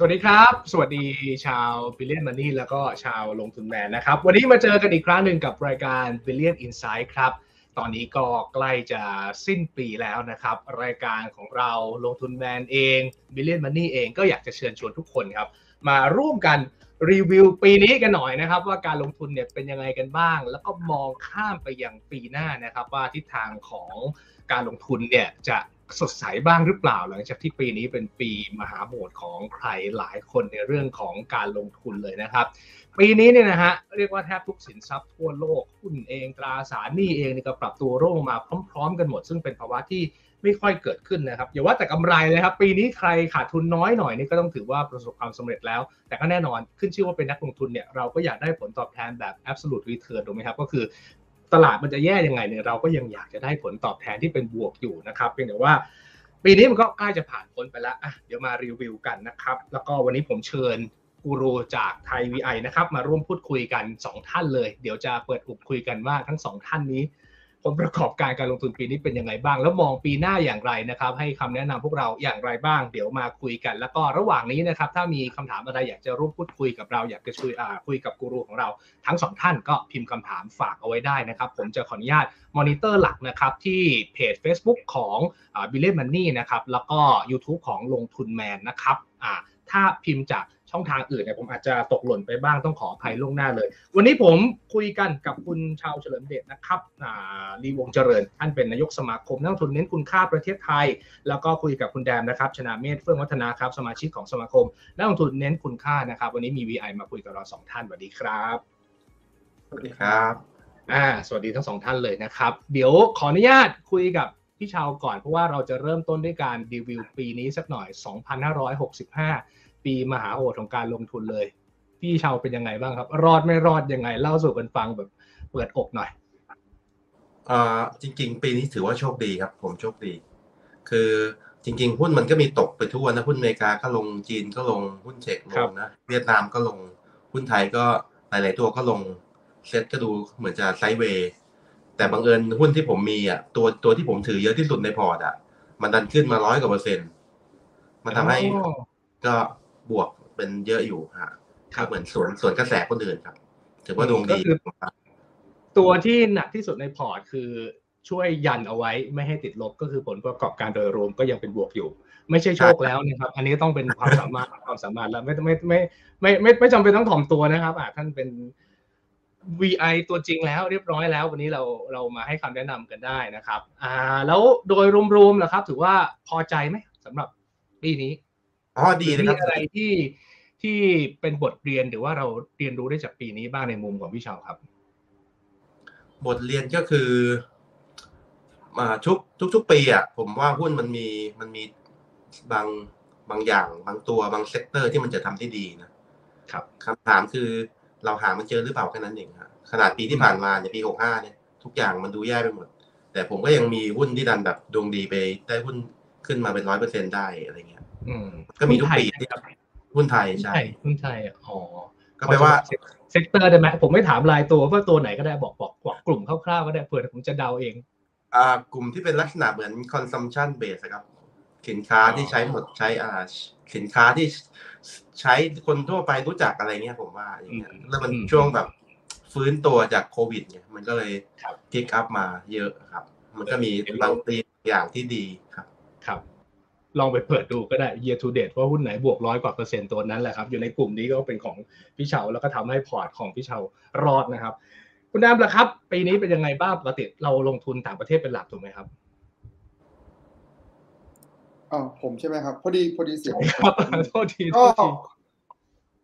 สวัสดีครับ สวัสดีชาว Billion Money แล้วก็ชาวลงทุนแมนนะครับ วันนี้มาเจอกันอีกครั้งหนึ่งกับรายการ Billion Insight ครับ ตอนนี้ก็ใกล้จะสิ้นปีแล้วนะครับ รายการของเราลงทุนแมนเอง Billion Money เองก็อยากจะเชิญชวนทุกคนครับ มาร่วมกันรีวิวปีนี้กันหน่อยนะครับ ว่าการลงทุนเนี่ยเป็นยังไงกันบ้าง แล้วก็มองข้ามไปยังปีหน้านะครับ ว่าทิศทางของการลงทุนเนี่ยจะ สดใสบ้างหรือเปล่าหลังจากที่ปีนี้เป็นปีมหาโหมดของใครหลายคนในเรื่องของการลงทุนเลยนะครับ ปีนี้เนี่ยนะฮะเรียกว่าแทบทุกสินทรัพย์ทั่วโลกหุ้นเองตราสารหนี้เองนี่ก็ปรับตัวร่วงมาพร้อม ๆ กันหมด ซึ่งเป็นภาวะที่ไม่ค่อยเกิดขึ้นนะครับอย่าว่าแต่กำไรเลยครับ ปีนี้ใครขาดทุนน้อยหน่อยนี่ก็ต้องถือว่าประสบความสำเร็จแล้ว แต่ก็แน่นอนขึ้นชื่อว่าเป็นนักลงทุนเนี่ยเราก็อยากได้ผลตอบแทนแบบ absolute return ถูกไหมครับก็คือ ตลาดมันจะแย่ยังไงเนี่ยเราก็ยังอยากจะได้ผลตอบแทนที่เป็นบวกอยู่นะครับเพียงแต่ว่าปีนี้มันก็ใกล้จะผ่านพ้นไปแล้วอะเดี๋ยวมารีวิวกันนะครับ แล้วก็วันนี้ผมเชิญกูรูจากไทยวีไอนะครับ มาร่วมพูดคุยกัน 2 ท่านเลย เดี๋ยวจะเปิดอุบคุยกันว่าทั้ง 2 ท่านนี้ ลประกอบการการลงทุนปีนี้เป็นยังไงบ้าง แล้วมองปีหน้าอย่างไรนะครับ ให้คำแนะนำพวกเราอย่างไรบ้าง เดี๋ยวมาคุยกัน แล้วก็ระหว่างนี้นะครับ ถ้ามีคำถามอะไรอยากจะร่วมพูดคุยกับเราอยากจะคุยอ่าคุยกับกูรูของเราทั้งสองท่านก็พิมพ์คำถามฝากเอาไว้ได้นะครับ ผมจะขออนุญาตมอนิเตอร์หลักนะครับที่เพจ Facebook ของ Billion Money นะครับแล้วก็ YouTube ของลงทุนแมนนะครับอ่าถ้าพิมพ์จาก ช่องทางอื่นเนี่ยผมอาจจะตกหล่นไปบ้างต้องขออภัยล่วงหน้าเลย วันนี้ผมคุยกันกับคุณชาวเฉลิมเดชนะครับอ่าลีวงศ์เจริญ ท่านเป็นนายกสมาคมนักลงทุนเน้นคุณค่าประเทศไทย แล้วก็คุยกับคุณแดมนะครับชนาเมธเฟื่องวัฒนาครับสมาชิกของสมาคมนักลงทุนเน้นคุณค่านะครับ วันนี้มี VI มาคุยกับเราสองท่านสวัสดีครับสวัสดีครับอ่าสวัสดีทั้งสองท่านเลยนะครับ เดี๋ยวขออนุญาตคุยกับพี่ชาวก่อนเพราะว่าเราจะเริ่มต้นด้วยการรีวิวปีนี้สักหน่อย 2565 ปีมหาโหดของการลงทุนเลย พี่ชาวเป็นยังไงบ้างครับ รอดไม่รอดยังไง เล่าสู่กันฟังแบบเปิดอกหน่อยอ่าจริง ๆ ปีนี้ถือว่าโชคดีครับ ผมโชคดี คือจริง ๆ หุ้นมันก็มีตกไปทั่วนะหุ้นอเมริกาก็ลงจีนก็ลงหุ้น tech ก็ลงครับนะเวียดนามก็ลงหุ้นไทยก็หลาย ๆ ตัวก็ลงเซ็ตก็ดูเหมือนจะ sideway แต่บังเอิญหุ้นที่ผมมีอะตัวตัวที่ผมถือเยอะที่สุดในพอร์ตอะ มันดันขึ้นมาร้อยกว่าเปอร์เซ็นต์มันทำให้อ๋อก็ บวกเป็นเยอะอยู่ฮะครับเหมือนสวนสวนกระแสคนอื่นครับ ถือว่าดวงดีก็คือตัวที่หนักที่สุดในพอร์ตคือช่วยยันเอาไว้ไม่ให้ติดลบก็คือผลประกอบการโดยรวมก็ยังเป็นบวกอยู่ ไม่ใช่โชคแล้วนะครับ อันนี้ต้องเป็นความสามารถความสามารถแล้วไม่ไม่ไม่ไม่ไม่ไม่จำเป็นต้องถ่อมตัวนะครับอะท่านเป็น VI ตัวจริงแล้วเรียบร้อยแล้ว วันนี้เราเรามาให้คำแนะนำกันได้นะครับ อ่า แล้วโดยรวมๆล่ะครับ ถือว่าพอใจไหมสำหรับปีนี้ อ๋อดีเลยมีครับอะไรที่ที่เป็นบทเรียนหรือว่าเราเรียนรู้ได้จากปีนี้บ้างในมุมของพี่ชาวครับ บทเรียนก็คือมาทุกทุกทุกปีอะผมว่าหุ้นมันมีมันมีบางบางอย่าง บางตัวบาง sector ที่มันจะทำได้ดีนะครับคำถามคือเราหามันเจอหรือเปล่าแค่นั้นเองฮะขนาดปีที่ผ่านมาเนี่ยปีหกห้าเนี่ยทุกอย่างมันดูแย่ไปหมด แต่ผมก็ยังมีหุ้นที่ดันแบบดวงดีไปได้หุ้นขึ้นมาเป็นร้อยเปอร์เซ็นได้อะไรเงี้ย อืมก็มีทุกปีหุ้นไทยนะครับหุ้นไทยหุ้นใช่ไทยหุ้นไทยอะอ๋อก็แปลว่า sector ได้ไหมผมไม่ถามรายตัวว่าตัวไหนก็ได้บอกบอกบอกกลุ่มคร่าวๆก็ได้เผื่อผมจะเดาเอง อ่ากลุ่มที่เป็นลักษณะเหมือน consumption base อะครับ สินค้าที่ใช้หมดใช้อ่าสินค้าที่ใช้คนทั่วไปรู้จักอะไรเงี้ยผมว่าอย่างเงี้ยอืมแล้วมันอืมช่วงแบบฟื้นตัวจากโควิดเนี่ยมันก็เลยครับ pick up มาเยอะครับ มันก็มีเห็นบางปีอย่างที่ดีครับ ครับ ลองไปเปิดดูก็ได้ year to date ว่าหุ้นไหนบวกร้อยกว่าเปอร์เซ็นต์ตัวนั้นแหละครับ อยู่ในกลุ่มนี้ก็เป็นของพี่เฉาแล้วก็ทำให้พอร์ตของพี่เฉารอดนะครับ คุณแดมล่ะครับ ปีนี้เป็นยังไงบ้างปกติเราลงทุนต่างประเทศเป็นหลักถูกไหมครับอ๋อผมใช่ไหมครับ พอดีพอดีเสียงครับโทษทีโทก็ษที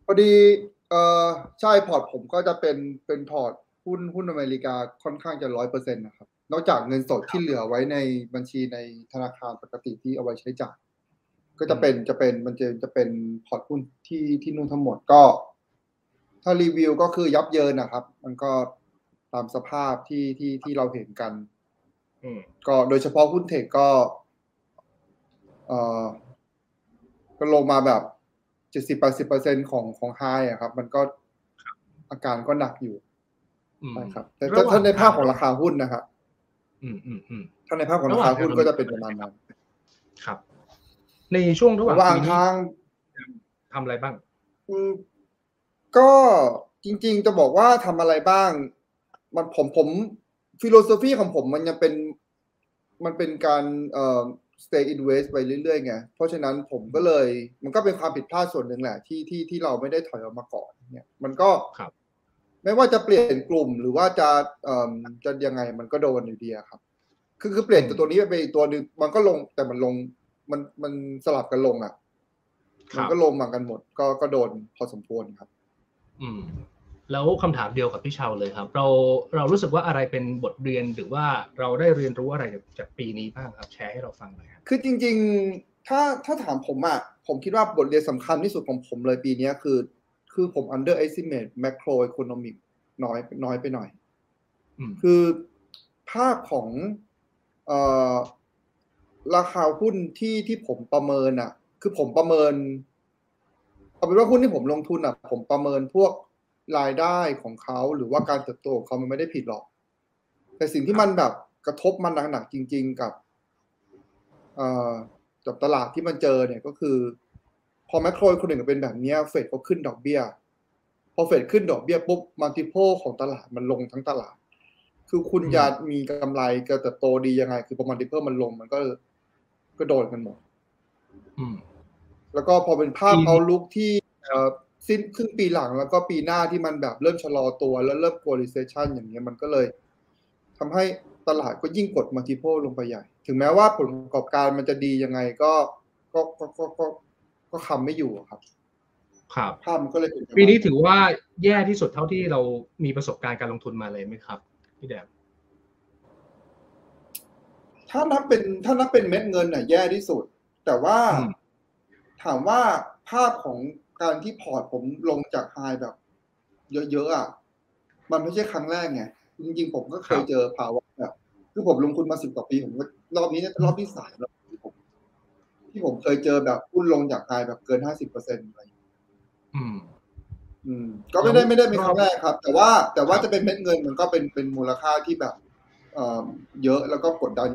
พอดีเออใช่พอร์ตผมก็จะเป็นเป็นพอร์ตหุ้นหุ้นอเมริกาค่อนข้างจะร้อยเปอร์เซ็นต์นะครับนอกจากเงินสดที่เหลือไว้ในบัญชีในธนาคารปกติที่เอาไว้ใช้จ่าย ก็จะเป็นจะเป็นมันจะจะเป็นพอร์ตหุ้นที่ที่นู่นทั้งหมดก็ ถ้ารีวิวก็คือยับเยินนะครับ มันก็ตามสภาพที่ที่ที่เราเห็นกันอืมก็โดยเฉพาะหุ้นเทคก็เอ่อก็ลงมาแบบเจ็ดสิบแปดสิบเปอร์เซ็นของของไฮอะครับ มันก็อาการก็หนักอยู่อืมนะครับ แต่ถ้าถ้าในภาพของราคาหุ้นนะครับอืมอืมอืมถ้าในภาพของราคาหุ้นก็จะเป็นประมาณนั้นครับ ในช่วงระหว่างระหว่างปีนี้ทางทำอะไรบ้างอืมก็จริง ๆ จะบอกว่าทำอะไรบ้าง มันผมผมฟิโลโซฟีของผมมันยังเป็นมันเป็นการเอ่อ stay invest ไปเรื่อยๆไง เพราะฉะนั้นผมก็เลยมันก็เป็นความผิดพลาดส่วนหนึ่งแหละที่ที่ที่เราไม่ได้ถอยออกมาก่อนเนี่ยมันก็ครับ ไม่ว่าจะเปลี่ยนกลุ่มหรือว่าจะเอ่อจะยังไงมันก็โดนอยู่ดีอะครับ คือคือเปลี่ยนตัวนี้ไปอีกตัวหนึ่งมันก็ลงแต่มันลง มันมันสลับกันลงอะคมันรับก็ลงมากันหมด ก็ก็โดนพอสมควรครับ อืม แล้วคำถามเดียวกับพี่เชาเลยครับ เราเรารู้สึกว่าอะไรเป็นบทเรียนหรือว่าเราได้เรียนรู้อะไรจากจากปีนี้บ้างครับแชร์ให้เราฟังหน่อยครับคือจริง ๆ ถ้าถ้าถามผมอะผมคิดว่าบทเรียนสำคัญที่สุดของผมเลยปีเนี้ยคือ คือผม underestimate macro economic น้อยน้อยไปหน่อยอืมคือภาพของเอ่อ ราคาหุ้นที่ที่ผมประเมินอะคือผมประเมินเอาเป็นว่าหุ้นที่ผมลงทุนอะผมประเมินพวกรายได้ของเขาหรือว่าการเติบโตของเขามันไม่ได้ผิดหรอก แต่สิ่งที่มันแบบกระทบมันหนักๆจริง ๆ กับเอ่อกับตลาดที่มันเจอเนี่ยก็คือ พอแมคโครคนหนึ่งเป็นแบบเนี้ยเฟดเขาขึ้นดอกเบี้ย พอเฟดขึ้นดอกเบี้ยปุ๊บมัลติโพของตลาดมันลงทั้งตลาด คือคุณอืมจะมีกำไรจะเติบโตดียังไง คือพอมัลติเพิมันลงมันก็ ก็โดนกันหมดอืมแล้วก็พอเป็นภาพปีนี้เอาลุกที่เอ่อสิ้นครึ่งปีหลังแล้วก็ปีหน้าที่มันแบบเริ่มชะลอตัวแล้วเริ่ม g l o r i z a t i o n อย่างเงี้ยมันก็เลยทำให้ตลาดก็ยิ่งกด multiple ลงไปใหญ่ ถึงแม้ว่าผลประกอบการมันจะดียังไงก็ก็ก็ก็ก็ก็ค้ำไม่อยู่อะครับ ครับภาพมันก็เลยเป็นปีนี้ถือว่าแย่ที่สุดเท่าที่เรามีประสบการณ์การลงทุนมาเลยไหมครับ พี่แดม ถ้านับเป็นถ้านับเป็นเม็ดเงินน่ะแย่ที่สุด แต่ว่าอืมถามว่าภาพของการที่พอร์ตผมลงจาก high แบบ เยอะๆอะมันไม่ใช่ครั้งแรกไงจริงๆผมก็เคยเจอภาวะแบบคือผมลงทุนมาสิบกว่าปีผมก็รอบนี้เนี่ยรอบที่สามแล้วที่ผมที่ผมเคยเจอแบบหุ้นลงจากไฮแบบเกินห้าสิบเปอร์เซ็นต์อะไรอย่างเงี้ยอืม อืม ก็ไม่ได้ไม่ได้เป็นรอบครั้งแรกครับ แต่ว่าแต่ว่าครับจะเป็นเม็ดเงินมันก็เป็นเป็นมูลค่าที่แบบเอ่อเยอะแล้วก็กดดัน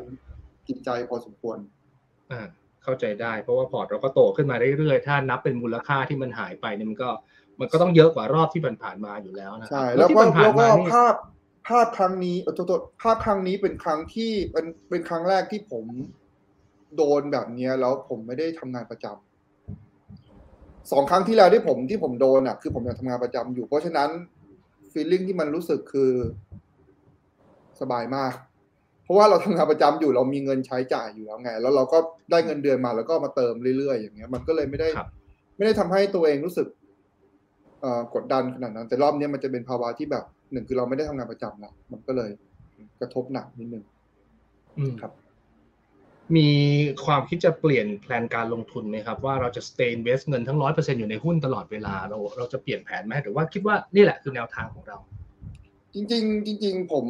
จิตใจพอสมควรอ่าเข้าใจได้ เพราะว่าพอร์ตเราก็โตขึ้นมาเรื่อยๆ ถ้านับเป็นมูลค่าที่มันหายไปเนี่ยมันก็มันก็ต้องเยอะกว่ารอบที่ผ่านๆมาอยู่แล้วนะครัใช่บแล้วที่ก็ผ่านแล้วๆก็มานี่ภาพภาพครั้งนี้เออโทษโทษภาพครั้งนี้เป็นครั้งที่เป็นเป็นครั้งแรกที่ผมโดนแบบเนี้ยแล้วผมไม่ได้ทำงานประจำสองครั้งที่แล้วที่ผมที่ผมโดนอะคือผมยังทำงานประจำอยู่ เพราะฉะนั้นฟีลลิ่งที่มันรู้สึกคือสบายมากเพ ราะว่าเราทำงานประจำอยู่เรามีเงินใช้จ่ายอยู่แล้วไง แล้วเราก็ได้เงินเดือนมาแล้วก็มาเติมเรื่อยๆอย่างเงี้ย มันก็เลยไม่ได้ครับไม่ได้ทำให้ตัวเองรู้สึกเอ่อกดดันขนาดนั้น แต่รอบเนี้ยมันจะเป็นภาวะที่แบบหนึ่งคือเราไม่ได้ทำงานประจำแล้วมันก็เลยกระทบหนักนิดนึงอืมครับ มีความคิดจะเปลี่ยน plan การลงทุนไหมครับ ว่าเราจะ stay invest เงินทั้งร้อยเปอร์เซ็นอยู่ในหุ้นตลอดเวลา เราเราจะเปลี่ยนแผนไหมหรือว่าคิดว่านี่แหละคือแนวทางของเรา จริง ๆ จริง ๆ ผม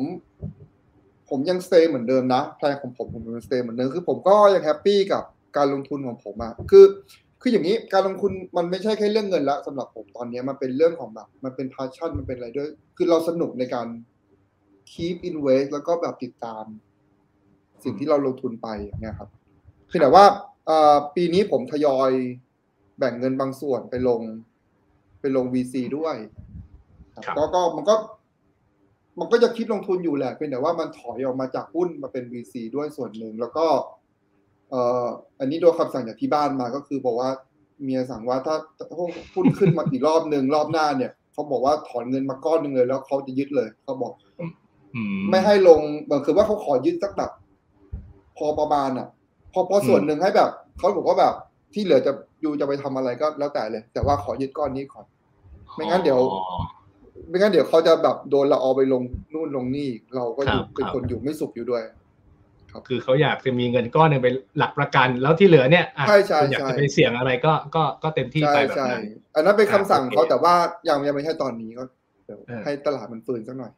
ผมยัง stay เหมือนเดิมนะ plan ของผมผมยัง stay เหมือนเดิมคือผมก็ยัง happy กับการลงทุนของผมอะคือ คืออย่างนี้การลงทุนมันไม่ใช่แค่เรื่องเงินละสำหรับผมตอนเนี้ยมันเป็นเรื่องของแบบมันเป็นพาชั่นมันเป็นอะไรด้วย คือเราสนุกในการ keep invest แล้วก็แบบติดตาม สิ่งที่เราลงทุนไปอย่างเงี้ยครับ คือแต่ว่าเอ่อปีนี้ผมทยอยแบ่งเงินบางส่วนไปลง ไปลง VC ด้วยครับครับก็ก็มันก็ มันก็จะคิดลงทุนอยู่แหละเพียงแต่ว่ามันถอยออกมาจากหุ้นมาเป็น VC ด้วยส่วนหนึ่งแล้วก็เอ่ออันนี้โดนคำสั่งจากที่บ้านมาก็คือบอกว่าเมียสั่งว่าถ้าถ้าหุ้นขึ้นมาอีกรอบหนึ่งรอบหน้าเนี่ยเขาบอกว่าถอนเงินมาก้อนหนึ่งเลย แล้วเขาจะยึดเลยเขาบอกอืมไม่ให้ลงเหมือนคือว่าเขาขอยึดสักแบบ พอประมาณอะ พอพอส่วนหนึ่งให้แบบเขาบอกว่าแบบ ที่เหลือจะอยู่จะไปทำอะไรก็แล้วแต่เลย แต่ว่าขอยึดก้อนนี้ก่อน ไม่งั้นเดี๋ยวอ๋อ ไม่งั้นเดี๋ยวเขาจะแบบโดนเราเอาไปลงนู่นลงนี่อีกเราก็อยู่ครับเป็นครับคนอยู่ไม่สุขอยู่ด้วยคือเขาอยากจะมีเงินก้อนหนึ่งเป็นหลักประกัน แล้วที่เหลือเนี่ยอะใช่ใช่คุณอยากใช่จะไปเสี่ยงอะไรก็ก็ก็เต็มที่ใช่ไปแบบใช่นั้นอันนั้นเป็นคำสั่งอ่าเขาโอเคแต่ว่ายังยังไม่ใช่ตอนนี้ก็เดี๋ยวเออให้ตลาดมันฟื้นสักหน่อย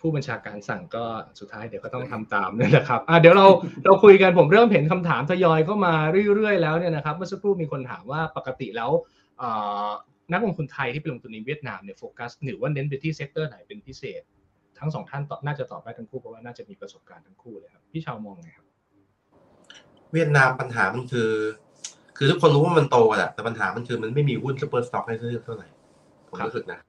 ผู้บัญชาการสั่งก็สุดท้ายเดี๋ยวก็ต้องทำตามนั่นแหละครับอะเดี๋ยวเราเราคุยกันผมเริ่มเห็นคำถามทยอยเข้ามาเรื่อยๆแล้วเนี่ยนะครับ เมื่อสักครู่มีคนถามว่าปกติแล้วเอ่อ นักลงทุนไทยที่ไปลงทุนในเวียดนามเนี่ยโฟกัสหรือว่าเน้นไปที่ sector ไหนเป็นพิเศษ ทั้งสองท่านตอบน่าจะตอบได้ทั้งคู่เพราะว่าน่าจะมีประสบการณ์ทั้งคู่เลยครับพี่ชาวมองไงครับ เวียดนามปัญหามันคือ คือทุกคนรู้ว่ามันโตแหละแต่ปัญหามันคือมันไม่มีหุ้น super stock ให้เลือกเท่าไหร่ผมรู้สึกนะ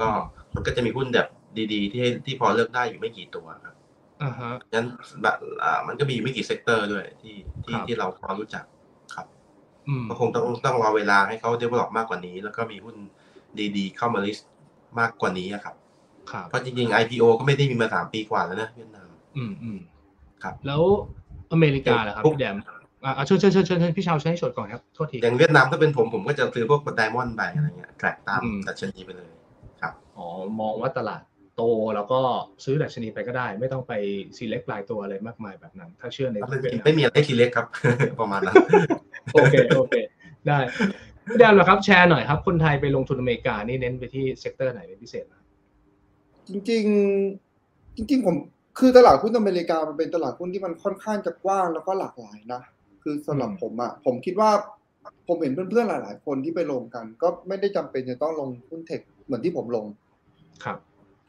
ก็มันก็จะมีหุ้นแบบดีๆ ที่ที่พอเลือกได้อยู่ไม่กี่ตัวครับอ่าฮะงั้นแบบอ่ามันก็มีไม่กี่ sector ด้วยที่ที่ครับที่เราพอรู้จักครับอืม ก็คงต้องต้องรอเวลาให้เขา develop มากกว่านี้ แล้วก็มีหุ้นดีๆเข้ามา list มากกว่านี้อะครับครับเพราะจริงๆ IPO ก็ไม่ได้มีมาสามปีกว่าแล้วนะเวียดนามอืมอืมครับ แล้วอเมริกาล่ะครับปุ๊บพี่แดมอ่าเชิญเชิญเชิญเชิญเชิญพี่ชาวเชิญให้ชดก่อนครับโทษทีอย่างเวียดนามถ้าเป็นผมผมก็จะซื้อพวก Diamond ไปอะไรเงี้ย track ตามอืมดัชนีไปเลย ครับอ๋อมองว่าตลาด โตแล้วก็ซื้อดัชนีไปก็ได้ ไม่ต้องไป select รายตัวอะไรมากมายแบบนั้น ถ้าเชื่อในถ้าเวียดเป็นนามไม่มีอะไรทีเล็กครับ ประมาณนั้นโอเคโอเค ได้พี่แดมเหรอครับแชร์หน่อยครับ คนไทยไปลงทุนอเมริกานี่เน้นไปที่ sector ไหนเป็นพิเศษไหมจริงๆจริง ๆ ผมคือตลาดหุ้นอเมริกามันเป็นตลาดหุ้นที่มันค่อนข้างจะกว้างแล้วก็หลากหลายนะคือสำหรับผมอะผมคิดว่าผมเห็นเพื่อนๆหลาย ๆ คนที่ไปลงกัน ก็ไม่ได้จำเป็นจะต้องลงหุ้น tech เหมือนที่ผมลงครับ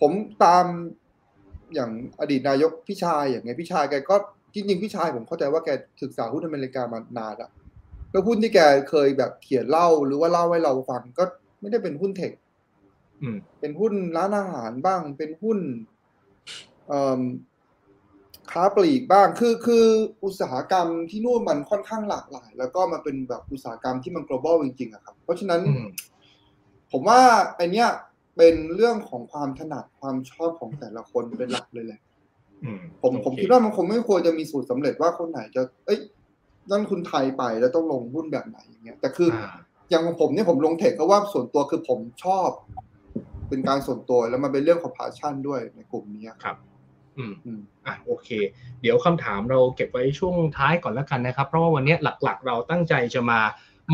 ผมตามอย่างอดีตนายกพี่ชายอย่างไงพี่ชายแกก็จริงๆพี่ชายผมเข้าใจว่าแกศึกษาหุ้นอเมริกามานานแล้วแล้วหุ้นที่แกเคยแบบเขียนเล่าหรือว่าเล่าให้เราฟังก็ไม่ได้เป็นหุ้นเทคอืมเป็นหุ้นร้านอาหารบ้าง เป็นหุ้นเอ่อค้าปลีกบ้าง คือคืออุตสาหกรรมที่นู่นมันค่อนข้างหลากหลาย แล้วก็มันเป็นแบบอุตสาหกรรมที่มัน global จริงๆอะครับ เพราะฉะนั้นอืมผมว่าไอเนี้ย เป็นเรื่องของความถนัดความชอบของแต่ละคนเป็นหลักเลยแหละอืมผมโอเผมคิดว่ามันคงไม่ควรจะมีสูตรสำเร็จว่าคนไหนจะ เอ้ยนั่นคุณไทยไปแล้วต้องลงหุ้นแบบไหนอย่างเงี้ย แต่คือออ่าอย่างของผมเนี่ยผมลงเทคก็ว่าส่วนตัวคือผมชอบ เป็นการส่วนตัวแล้วมันเป็นเรื่องของพาชั่นด้วยในกลุ่มเนี้ยครับอืมอืมอะโอเค เดี๋ยวคำถามเราเก็บไว้ช่วงท้ายก่อนแล้วกันนะครับ เพราะว่าวันนี้หลักๆ เราตั้งใจจะมา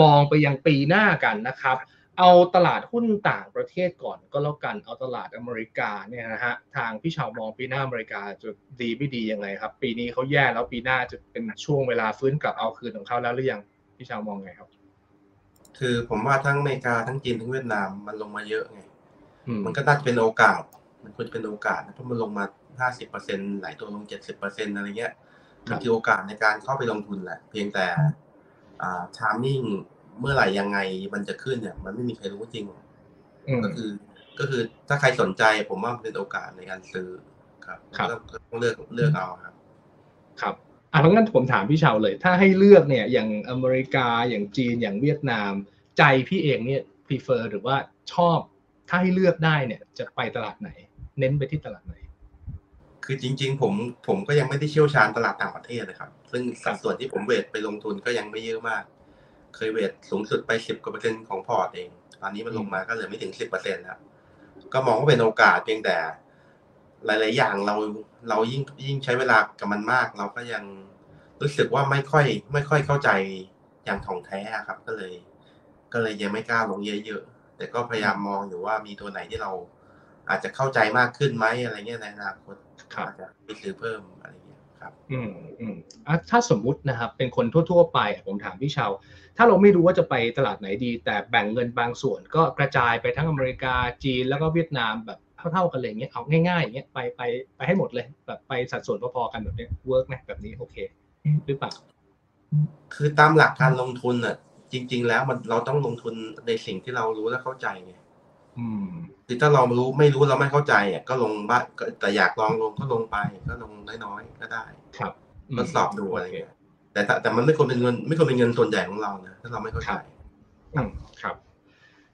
มองไปยังปีหน้ากันนะครับ เอาตลาดหุ้นต่างประเทศก่อนก็แล้วกันเอาตลาดอเมริกาเนี่ยนะฮะทางพี่ชาวมองปีหน้าอเมริกาจะดีไม่ดียังไงครับ ปีนี้เขาแย่แล้วปีหน้าจะเป็นช่วงเวลาฟื้นกลับเอาคืนของเขาแล้วหรือยังพี่ชาวมองไงครับ คือผมว่าทั้งอเมริกาทั้งจีนทั้งเวียดนามมันลงมาเยอะไงอืมมันก็น่าจะเป็นโอกาส มันควรจะเป็นโอกาสนะเพราะมันลงมาห้าสิบเปอร์เซ็นหลายตัวลงเจ็ดสิบเปอร์เซ็นอะไรเงี้ยมันคือโอกาสในการเข้าไปลงทุนแหละ เพียงแต่อ่า timing เมื่อไหร่ยังไงมันจะขึ้นเนี่ย มันไม่มีใครรู้จริงอืมก็คือ ก็คือถ้าใครสนใจผมว่ามันเป็นโอกาสในการซื้อครับครับก็ต้องก็ต้องเลือกเลือกเอาครับ ครับอะเพราะงั้นผมถามพี่ชาวเลย ถ้าให้เลือกเนี่ย อย่างอเมริกาอย่างจีนอย่างเวียดนาม ใจพี่เองเนี่ย prefer หรือว่าชอบถ้าให้เลือกได้เนี่ย จะไปตลาดไหน เน้นไปที่ตลาดไหน คือจริง ๆ ผมผมก็ยังไม่ได้เชี่ยวชาญตลาดต่างประเทศนะครับ ซึ่งสัดส่วนที่ผมเวทไปลงทุนก็ยังไม่เยอะมาก เคยเวทสูงสุดไปสิบกว่าเปอร์เซ็นต์ของพอร์ตเอง ตอนนี้มันลงมาก็เหลือไม่ถึงสิบเปอร์เซ็นต์แล้ว ก็มองว่าเป็นโอกาสเพียงแต่ หลาย ๆ อย่างเราเรายิ่งยิ่งใช้เวลากับมันมาก เราก็ยังรู้สึกว่าไม่ค่อย ไม่ค่อยเข้าใจอย่างถ่องแท้อะครับ ก็เลย ก็เลยยังไม่กล้าลงเยอะๆแต่ก็พยายามมองอยู่ว่ามีตัวไหนที่เราอาจจะเข้าใจมากขึ้นไหมอะไรเงี้ยในอนาคตครับอาจจะไปซื้อเพิ่มอะไรเงี้ย ครับอืมอืมอะถ้าสมมุตินะครับ เป็นคนทั่ว ๆ ไปผมถามพี่ชาว ถ้าเราไม่รู้ว่าจะไปตลาดไหนดี แต่แบ่งเงินบางส่วน ก็กระจายไปทั้งอเมริกาจีนแล้วก็เวียดนามแบบเท่าๆกันเลยอย่างเงี้ยเอาง่ายๆอย่างเงี้ยไปไปไปให้หมดเลยแบบไปสัดส่วนพอๆกันแบบเนี้ย work ไหมแบบนี้โอเคหรือเปล่าคือตามหลักการลงทุนอะจริง ๆ แล้วมันเราต้องลงทุนในสิ่งที่เรารู้และเข้าใจไง อืมคือถ้าเรารู้ไม่รู้เราไม่เข้าใจอะก็ลงบ้างก็แต่อยากลองลงก็ลงไปก็ลงน้อยๆก็ได้ ครับมทดสอบดูอะไรเงี้ยแต่ถ้าแต่มันไม่ควรเป็นเงิน ไม่ควรเป็นเงินส่วนใหญ่ของเรานะถ้าเราไม่เข้าใจอืมครับ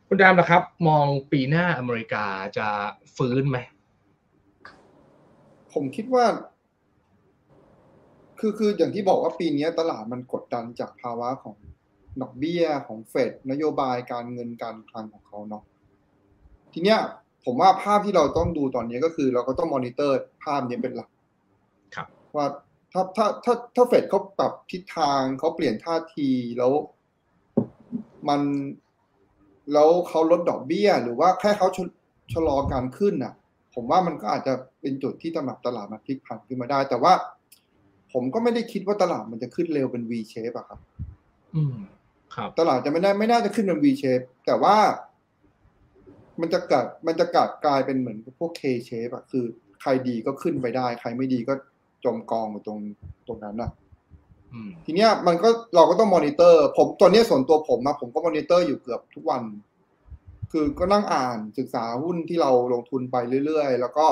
คุณดามนะครับ มองปีหน้าอเมริกาจะฟื้นไหมผมคิดว่า คือคืออย่างที่บอกว่าปีนี้ตลาดมันกดดันจากภาวะของดอกเบี้ยของเฟดนโยบายการเงินการคลังของเขาเนาะ ทีเนี้ยผมว่าภาพที่เราต้องดูตอนนี้ก็คือ เราก็ต้องมอนิเตอร์ภาพนี้เป็นหลักครับว่าถ้าถ้าถ้าถ้าเฟดเขาปรับทิศทางเขาเปลี่ยนท่าทีแล้ว มันแล้วเขาลดดอกเบี้ย หรือว่าแค่เขาชะชะลอการขึ้นน่ะ ผมว่ามันก็อาจจะเป็นจุดที่ตลาดตลาดมันพลิกผันขึ้นมาได้ แต่ว่า ผมก็ไม่ได้คิดว่าตลาดมันจะขึ้นเร็วเป็น V shape อะครับ อืม ครับ ตลาดจะไม่ได้ไม่น่าจะขึ้นเป็น V shape แต่ว่า มันจะกัดมันจะกัดกลายเป็นเหมือนพวก K shape อะคือ ใครดีก็ขึ้นไปได้ ใครไม่ดีก็จมกองอยู่ตรงตรงนั้นอะอืมทีเนี้ยมันก็เราก็ต้องมอนิเตอร์ ผมตอนเนี้ยส่วนตัวผมอะผมก็มอนิเตอร์อยู่เกือบทุกวัน คือก็นั่งอ่านศึกษาหุ้นที่เราลงทุนไปเรื่อยๆ แล้วก็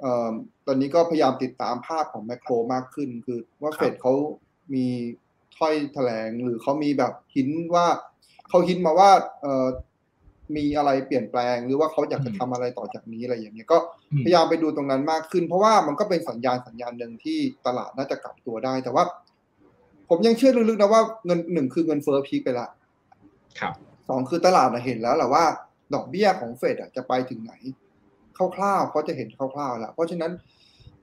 เอ่อตอนนี้ก็พยายามติดตามภาพของ macro มากขึ้น คือว่าครับเฟดเขามีถ้อยแถลงหรือเขามีแบบหินว่าเขาหินมาว่าเอ่อ มีอะไรเปลี่ยนแปลง หรือว่าเขาอยากจะทำอะไรต่อจากนี้อะไรอย่างเงี้ยก็อืมพยายามไปดูตรงนั้นมากขึ้น เพราะว่ามันก็เป็นสัญญาณสัญญาณหนึ่งที่ตลาดน่าจะกลับตัวได้แต่ว่า ผมยังเชื่อลึกๆนะว่าเงินหนึ่งคือเงินเฟ้อพีคไปละครับสองคือตลาดนะเห็นแล้วแหละว่า ดอกเบี้ยของเฟดอะจะไปถึงไหนคร่าวๆเขาจะเห็นคร่าวๆแล้วเพราะฉะนั้น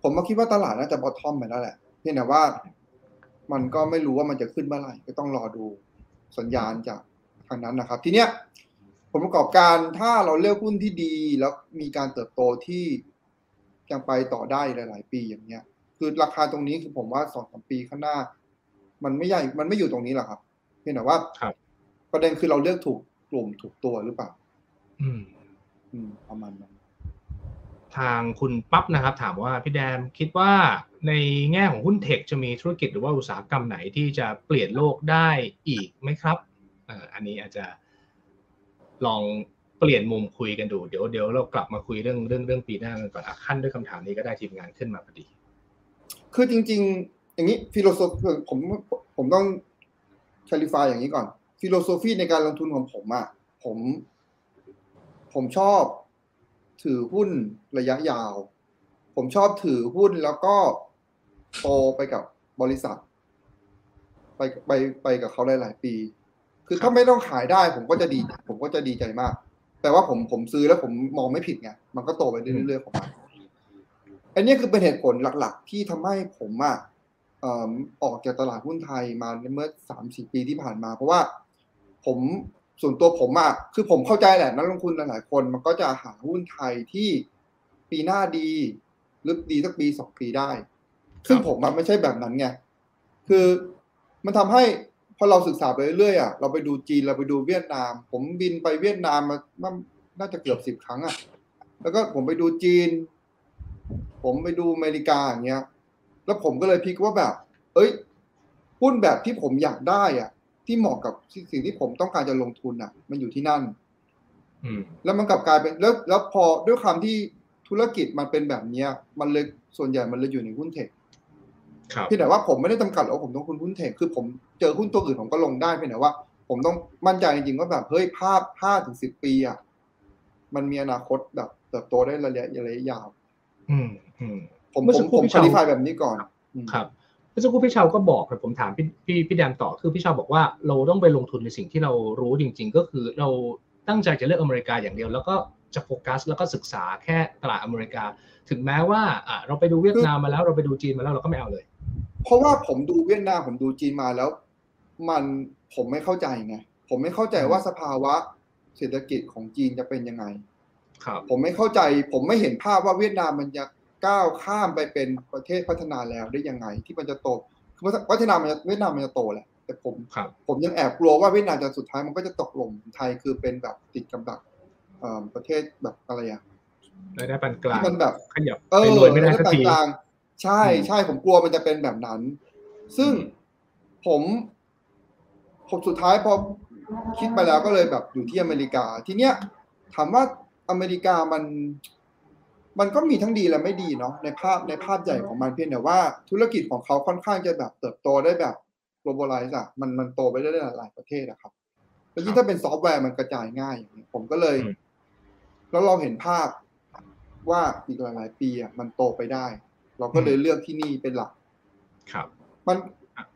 ผมมาคิดว่าตลาดน่าจะบอททอมไปแล้วแหละเพียงแต่ว่า มันก็ไม่รู้ว่ามันจะขึ้นเมื่อไหร่ก็ต้องรอดูสัญญาณจากทางนั้นนะครับ ทีเนี้ย ผลประกอบการถ้าเราเลือกหุ้นที่ดีแล้วมีการเติบโตที่ยังไปต่อได้หลาย ๆ ปีอย่างเงี้ย คือราคาตรงนี้คือผมว่าสองสามปีข้างหน้า มันไม่ใหญ่มันไม่อยู่ตรงนี้หรอกครับเพียงแต่ว่าครับประเด็นคือเราเลือกถูกกลุ่มถูกตัวหรือเปล่า อืม อืมประมาณนั้นทางคุณปั๊บนะครับ ถามว่าพี่แดมคิดว่าในแง่ของหุ้นเทคจะมีธุรกิจหรือว่าอุตสาหกรรมไหนที่จะเปลี่ยนโลกได้อีกไหมครับเอ่ออันนี้อาจจะ ลองเปลี่ยนมุมคุยกันดู เดี๋ยวเดี๋ยวเรากลับมาคุยเรื่องเรื่องเรื่องปีหน้ากันก่อนอะขั้นด้วยคำถามนี้ก็ได้ทีมงานขึ้นมาพอดี คือจริง ๆ อย่างนี้ฟิโลโซฟีผมผมต้องclarify อย่างนี้ก่อน philosophy ในการลงทุนของผมอะผม ผมชอบถือหุ้นระยะยาว ผมชอบถือหุ้นแล้วก็โตไปกับบริษัท ไปไปไปกับเขาหลาย ๆ ปี คือถ้าไม่ต้องขายได้ผมก็จะดี ผมก็จะดีใจมาก แต่ว่าผมผมซื้อแล้วผมมองไม่ผิดไงมันก็โตไปเรื่อยๆของมันอันนี้คือเป็นเหตุผลหลักๆ ที่ทำให้ผมอะเอิ่มออกจากตลาดหุ้นไทยมาเมื่อสามสี่ปีที่ผ่านมา เพราะว่าผมส่วนตัวผมอะคือผมเข้าใจแหละนักลงทุนหลายๆคนมันก็จะหาหุ้นไทยที่ปีหน้าดีหรือดีสักปีสองปีได้ ซึ่งผมมันไม่ใช่แบบนั้นไงคือมันทำให้ พอเราศึกษาไปเรื่อยๆอะเราไปดูจีนเราไปดูเวียดนาม ผมบินไปเวียดนามมามาน่าจะเกือบสิบครั้งอะแล้วก็ผมไปดูจีน ผมไปดูอเมริกาอย่างเงี้ย แล้วผมก็เลยพลิกว่าแบบ เอ้ยหุ้นแบบที่ผมอยากได้อะ ที่เหมาะกับสิ่งที่ผมต้องการจะลงทุนอะ มันอยู่ที่นั่นอืมแล้วมันกลับกลายเป็นแล้วแล้วพอด้วยความที่ธุรกิจมันเป็นแบบเนี้ย มันเลยส่วนใหญ่มันเลยอยู่ในหุ้นเทคครับเพียงแต่ว่าผมไม่ได้จำกัดหรอกว่าผมต้องคุณหุ้นเทคคือผมเจอหุ้นตัวอื่นผมก็ลงได้เพียงแต่ว่า ผมต้องมั่นใจจริงๆว่าแบบเฮ้ยภาพห้าถึงสิบปีอะมันมีอนาคตแบบเติบโตได้ระยะระยะยาว อืมอืมผมเมื่อผสัมกครู่ผมพี่คชาวลิฟายแบบนี้ก่อนอืมครับเมื่อสักครู่พี่ชาวก็บอกแต่ผมถามพี่พี่พี่แดมต่อคือพี่ชาวบอกว่าเราต้องไปลงทุนในสิ่งที่เรารู้จริง ๆ ก็คือเราตั้งใจจะเลือกอเมริกาอย่างเดียว แล้วก็จะโฟกัสแล้วก็ศึกษาแค่ตลาดอเมริกา ถึงแม้ว่าอะเราไปดูเวียดนามมาแล้วเราไปดูจีนมาแล้วเราก็ไม่เอาเลย เพราะว่าผมดูเวียดนามผมดูจีนมาแล้ว มันผมไม่เข้าใจไงผมไม่เข้าใจว่าสภาวะเศรษฐกิจของจีนจะเป็นยังไง ครับ ผมไม่เข้าใจ ผมไม่เห็นภาพว่าเวียดนามมันจะก้าวข้ามไปเป็นประเทศพัฒนาแล้วได้ยังไง ที่มันจะโตคือพัฒนามันจะเวียดนามมันจะโตแหละ แต่ผมครับผมยังแอบกลัวว่าเวียดนามจะสุดท้ายมันก็จะตกหล่มไทยคือเป็นแบบติดกับดักเอ่อประเทศแบบอะไรอะรายได้ปานกลางที่มันแบบขยับเอไปอรวยไม่ได้สักแล้วทีต่างๆ ใช่อืมใช่ผมกลัวมันจะเป็นแบบนั้น ซึ่งอืมผม ผมสุดท้ายพอคิดไปแล้วก็เลยแบบอยู่ที่อเมริกา ทีเนี้ยถามว่าอเมริกามัน มันก็มีทั้งดีและไม่ดีเนาะในภาพในภาพใหญ่ของมันเพียงแต่ว่าธุรกิจของเขาค่อนข้างจะแบบเติบโตได้แบบ globalize อะมันมันโตไปได้หลายประเทศอะครับแล้วยิ่งถ้าเป็นซอฟต์แวร์มันกระจายง่ายอย่างนี้ผมก็เลยอืมแล้วเราเห็นภาพว่าอีกหลายๆปีอะมันโตไปได้ เราก็เลยเลือกที่นี่เป็นหลัก ครับ มัน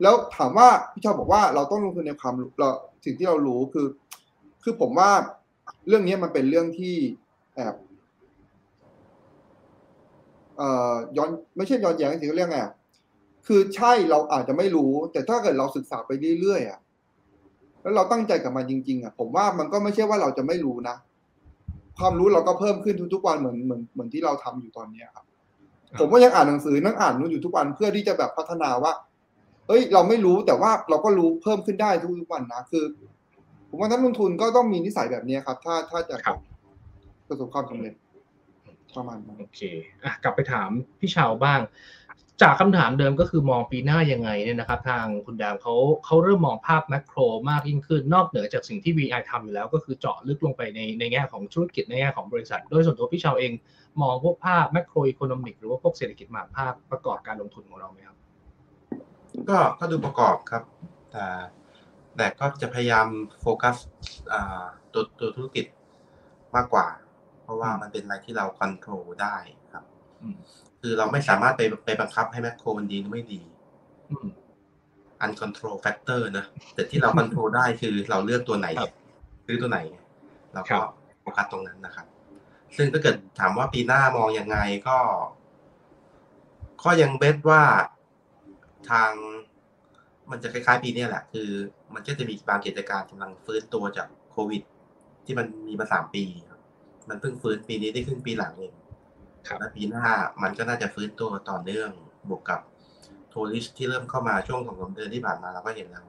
แล้วถามว่าพี่ชอบบอกว่าเราต้องลงทุนในความรู้เราสิ่งที่เรารู้คือ คือผมว่าเรื่องนี้มันเป็นเรื่องที่แอบเอ่อย้อนไม่ใช่ย้อนแย้งสิเขาเรียกไงอะคือใช่เราอาจจะไม่รู้ แต่ถ้าเกิดเราศึกษาไปเรื่อยๆอะแล้วเราตั้งใจกับมันจริง ๆ อะ ผมว่ามันก็ไม่ใช่ว่าเราจะไม่รู้นะ ความรู้เราก็เพิ่มขึ้นทุกๆวันเหมือนเหมือนเหมือนที่เราทำอยู่ตอนเนี้ยครับครับ ผมก็ยังอ่านหนังสือนั่งอ่านนู้นอยู่ทุกวันเพื่อที่จะแบบพัฒนาว่าเอ้ย เราไม่รู้แต่ว่าเราก็รู้เพิ่มขึ้นได้ทุกๆวันนะคือ ผมว่านักลงทุนก็ต้องมีนิสัยแบบนี้ครับ ถ้าถ้าจะครับประสบความสำเร็จประมาณนั้นโอเคอะกลับไปถามพี่ชาวบ้าง จากคำถามเดิมก็คือมองปีหน้ายังไงเนี่ยนะครับ ทางคุณดามเขาเขาเริ่มมองภาพแมกโรมากยิ่งขึ้น นอกเหนือจากสิ่งที่ VI ทำอยู่แล้ว ก็คือเจาะลึกลงไปในในแง่ของธุรกิจในแง่ของบริษัท โดยส่วนตัวพี่ชาวเอง มองพวกภาพแมกโรอีโคโนมิกหรือว่าพวกเศรษฐกิจมหาภาคประกอบการลงทุนของเราไหมครับ ก็ก็ดูประกอบครับ แต่แต่ก็จะพยายามโฟกัสอ่าตัวตัวธุรกิจมากกว่า เพราะว่ามันเป็นอะไรที่เราควบคุมได้ครับอืมคือเราไม่สามารถไปไปบังคับให้แมคโครมันดีหรือไม่ดีอืม uncontrol factor นะแต่ที่เรา control ได้คือเราเลือกตัวไหนครับซื้อตัวไหนไงเราครัก็บโฟกัสตรงนั้นนะครับ ซึ่งถ้าเกิดถามว่าปีหน้ามองยังไงก็ ก็ยังเบสว่าทาง มันจะคล้ายๆ ปีเนี้ยแหละ คือ มันก็จะมีบางกิจการกำลังฟื้นตัวจากโควิด ที่มันมีมาสามปีครับมันเพิ่งฟื้นปีนี้ได้ครึ่งปีหลังเองครับและปีหน้ามันก็น่าจะฟื้นตัวต่อเนื่องบวกกับ tourist ที่เริ่มเข้ามาช่วงของสามเดือนที่ผ่านมาเราก็เห็นแล้ว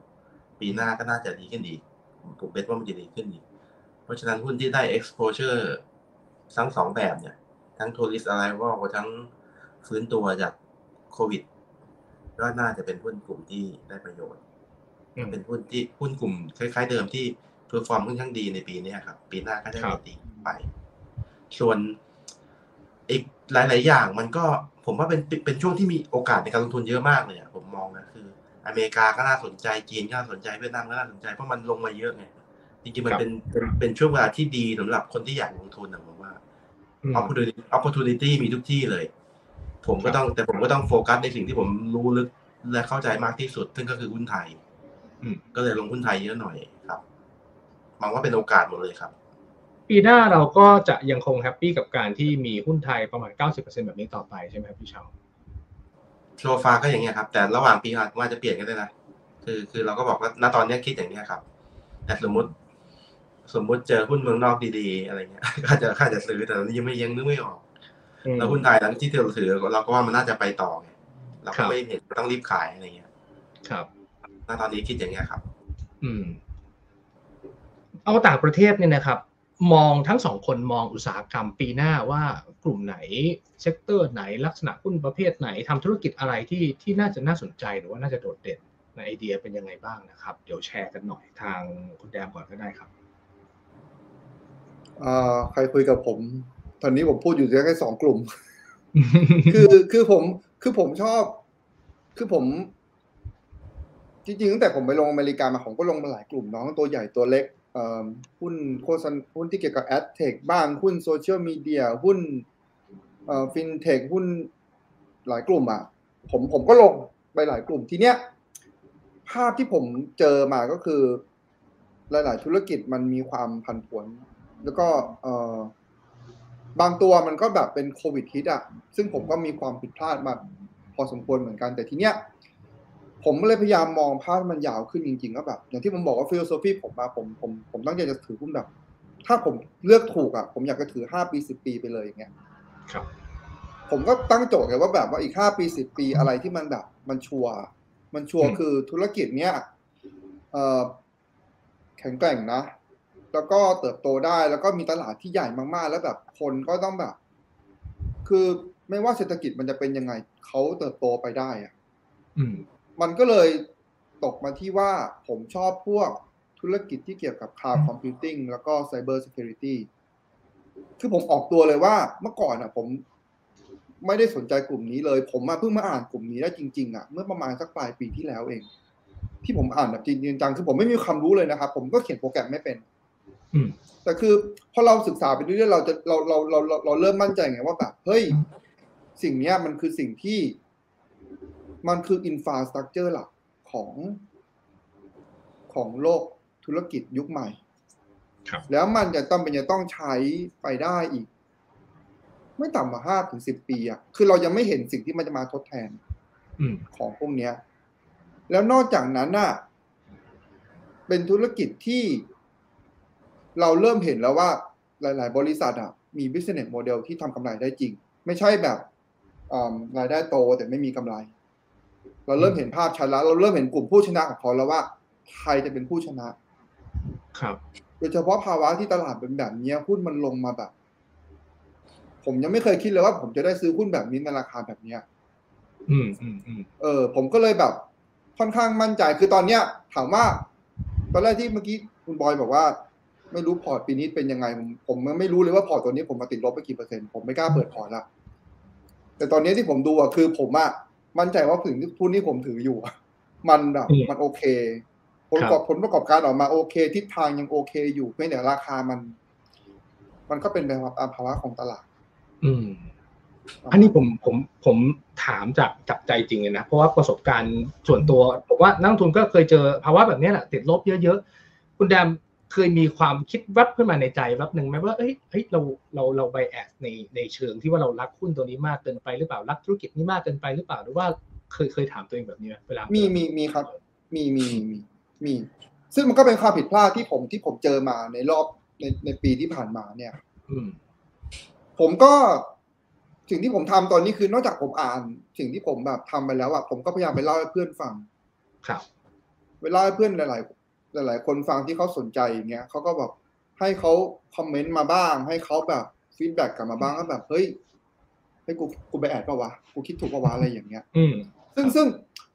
ปีหน้าก็น่าจะดีขึ้นอีกผมเห็นว่ามันจะดีขึ้นอีก เพราะฉะนั้นหุ้นที่ได้ exposure ทั้งสองแบบเนี่ย ทั้ง tourist อะไรว่าทั้งฟื้นตัวจากโควิด ก็น่าจะเป็นหุ้นกลุ่มที่ได้ประโยชน์อืมเป็นหุ้นที่หุ้นกลุ่มคล้าย ๆ เดิมที่ perform ค่อนข้างดีในปีเนี้ยครับ ปีหน้าก็ได้ครับดีไป ส่วนอีกหลาย ๆ อย่างมันก็ผมว่าเป็นเป็นช่วงที่มีโอกาสในการลงทุนเยอะมากเลยอะผมมองนะคือ อเมริกาก็น่าสนใจจีนก็น่าสนใจเวียดนามก็น่าสนใจเพราะมันลงมาเยอะไงจริงๆมันครับเป็นเป็นเป็นช่วงเวลาที่ดีสำหรับคนที่อยากลงทุนนะผมว่าอืม opportunity opportunity มีทุกที่เลย ผมก็ต้องแต่ผมก็ต้องโฟกัสในสิ่งที่ผมรู้ลึกและเข้าใจมากที่สุด ซึ่งก็คือหุ้นไทยอืมก็เลยลงหุ้นไทยเยอะหน่อยครับมองว่าเป็นโอกาสหมดเลยครับ ปีหน้าเราก็จะยังคงแฮปปี้กับการที่มีหุ้นไทยประมาณ 90%แบบนี้ต่อไปใช่ไหมครับพี่ชาวโซฟาก็อย่างเงี้ยครับ แต่ระหว่างปีอาจว่าจะเปลี่ยนก็ได้นะคือ คือเราก็บอกว่าณตอนเนี้ยคิดอย่างเนี้ยครับ แต่สมมุติ สมมุติเจอหุ้นเมืองนอกดีๆ อะไรเงี้ยก็จะก็จะซื้อแต่ตอนนี้ยังไม่ยังนึกไม่ออก แล้วหุ้นไทยแล้วที่เราถือเราก็ว่ามันน่าจะไปต่อไงเราครัก็บไม่เห็นต้องรีบขายอะไรเงี้ย ครับณตอนนี้คิดอย่างเงี้ยครับ อืม เอาต่างประเทศเนี่ยนะครับ มองทั้งสองคนมองอุตสาหกรรมปีหน้าว่ากลุ่มไหน sector ไหนลักษณะหุ้นประเภทไหนทำธุรกิจอะไรที่ที่น่าจะน่าสนใจหรือว่าน่าจะโดดเด่นในไอเดียเป็นยังไงบ้างนะครับ เดี๋ยวแชร์กันหน่อยทางคุณแดมก่อนก็ได้ครับอ่า ใครคุยกับผม ตอนนี้ผมพูดอยู่แค่สองกลุ่ม คือคือผม คือผมชอบ คือผม จริงๆตั้งแต่ผมไปลงอเมริกามาผมก็ลงมาหลายกลุ่มเน้องตัวใหญ่ตัวเล็กเอ่อหุ้นโฆษณาหุ้นที่เกี่ยวกับ ad tech บ้างหุ้นโซเชียลมีเดียหุ้นเอ่อฟินเทคหุ้นหลายกลุ่มอะ ผมผมก็ลงไปหลายกลุ่มทีเนี้ย ภาพที่ผมเจอมาก็คือ หลาย ๆ ธุรกิจมันมีความผันผวน แล้วก็เอ่อบางตัวมันก็แบบเป็นโควิดฮิตอะ ซึ่งผมก็มีความผิดพลาดมาพอสมควรเหมือนกัน แต่ทีเนี้ยผมเลยพยายามมองภาพมันยาวขึ้นจริงๆก็แบบ อย่างที่ผมบอกว่า philosophy ผมมาผมผมผมตั้งใจจะถือหุ้นแบบ ถ้าผมเลือกถูกอะ ผมอยากจะถือห้าปีสิบปีไปเลยอย่างเงี้ยครับ ผมก็ตั้งโจทย์ไงว่าแบบว่าอีกห้าปีสิบปีอะไรที่มันแบบ มันชัวร์มันชัวร์อืมคือธุรกิจเนี้ยเอ่อแข็งแกร่งนะ แล้วก็เติบโตได้แล้วก็มีตลาดที่ใหญ่มากๆ แล้วแบบคนก็ต้องแบบ คือไม่ว่าเศรษฐกิจมันจะเป็นยังไงเขาเติบโตไปได้อะอืมมันก็เลยตกมาที่ว่าผมชอบพวกธุรกิจที่เกี่ยวกับ cloud computing แล้วก็ cyber security คือผมออกตัวเลยว่าเมื่อก่อนอะ ผมไม่ได้สนใจกลุ่มนี้เลย ผมมาเพิ่งมาอ่านกลุ่มนี้ได้จริงๆอะเมื่อประมาณสักปลายปีที่แล้วเอง ที่ผมอ่านแบบจริงๆจังคือผมไม่มีความรู้เลยนะครับ ผมก็เขียนโปรแกรมไม่เป็นอืม แต่คือพอเราศึกษาไปเรื่อยๆเราจะเราเราเราเราเราเริ่มมั่นใจไงว่าแบบเฮ้ยสิ่งเนี้ยมันคือสิ่งที่ มันคืออินฟาสตรักเจอร์หลักของของโลกธุรกิจยุคใหม่ครับแล้วมันจะต้องเป็นจะต้องใช้ไปได้อีก ไม่ต่ำกว่าห้าถึงสิบปีอะคือเรายังไม่เห็นสิ่งที่มันจะมาทดแทนอืมของพวกเนี้ย แล้วนอกจากนั้นน่ะ เป็นธุรกิจที่ เราเริ่มเห็นแล้วว่าหลาย ๆ บริษัทอะมี business model ที่ทำกำไรได้จริง ไม่ใช่แบบอ่ารายได้โตแต่ไม่มีกำไร เราเริ่มเห็นภาพชัดแล้ว เราเริ่มเห็นกลุ่มผู้ชนะของเขาแล้วว่าใครจะเป็นผู้ชนะ ครับโดยเฉพาะภาวะที่ตลาดเป็นแบบเนี้ยหุ้นมันลงมาแบบ ผมยังไม่เคยคิดเลยว่า ผมจะได้ซื้อหุ้นแบบนี้ในราคาแบบเนี้ยอืมอืมอืมเออ ผมก็เลยแบบค่อนข้างมั่นใจคือตอนเนี้ย ถามว่า ตอนแรกที่เมื่อกี้คุณบอยบอกว่า ไม่รู้พอร์ตปีนี้เป็นยังไงผมผมไม่รู้เลยว่าพอร์ตตัวนี้ผมมาติดลบไปกี่เปอร์เซ็นต์ผมไม่กล้าเปิดพอร์ตละแต่ตอนนี้ที่ผมดูอะคือผมอะมั่นใจว่าถึงทุนที่ผมถืออยู่อะมันแบบมันโอเค ผลประกอบผลประกอบการออกมาโอเค ทิศทางยังโอเคอยู่เพียงแต่ราคามัน มันก็เป็นไปตามภาวะของตลาด อืม อันนี้ผมผมผมถามจากจับใจจริงเลยนะเพราะว่าประสบการณ์ส่วนตัวผมว่านักลงทุนก็เคยเจอภาวะแบบนี้แหละติดลบเยอะๆคุณแดม เคยมีความคิดแวับขึ้นมาในใจแวับหนึ่งไหมว่าเอ้ยเฮ้ยเราเราเราไบแอสในในเชิงที่ว่าเรารักหุ้นตัวนี้มากเกินไปหรือเปล่ารักธุรกิจนี้มากเกินไปหรือเปล่าหรือว่าเคยเคยถามตัวเองแบบนี้ไหมเวลามีมีมีมีครับ มีมีมีมี ซึ่งมันก็เป็นความผิดพลาดที่ผมที่ผมเจอมาในรอบในในปีที่ผ่านมาเนี่ย อืมผมก็สิ่งที่ผมทำตอนนี้คือนอกจากผมอ่าน สิ่งที่ผมแบบทำไปแล้วอะผมก็พยายามไปเล่าให้เพื่อนฟัง ครับ เวลาให้เพื่อนหลายๆ หลาย ๆ คนฟังที่เขาสนใจอย่างเงี้ยเขาก็แบบให้เขาคอมเมนต์มาบ้าง ให้เขาแบบฟีดแบ็กกลับมาบ้างก็แบบเฮ้ยเฮ้ยกูกูไปแอดปะวะกูคิดถูกปะวะอะไรอย่างเงี้ย อืมซึ่งซึ่ง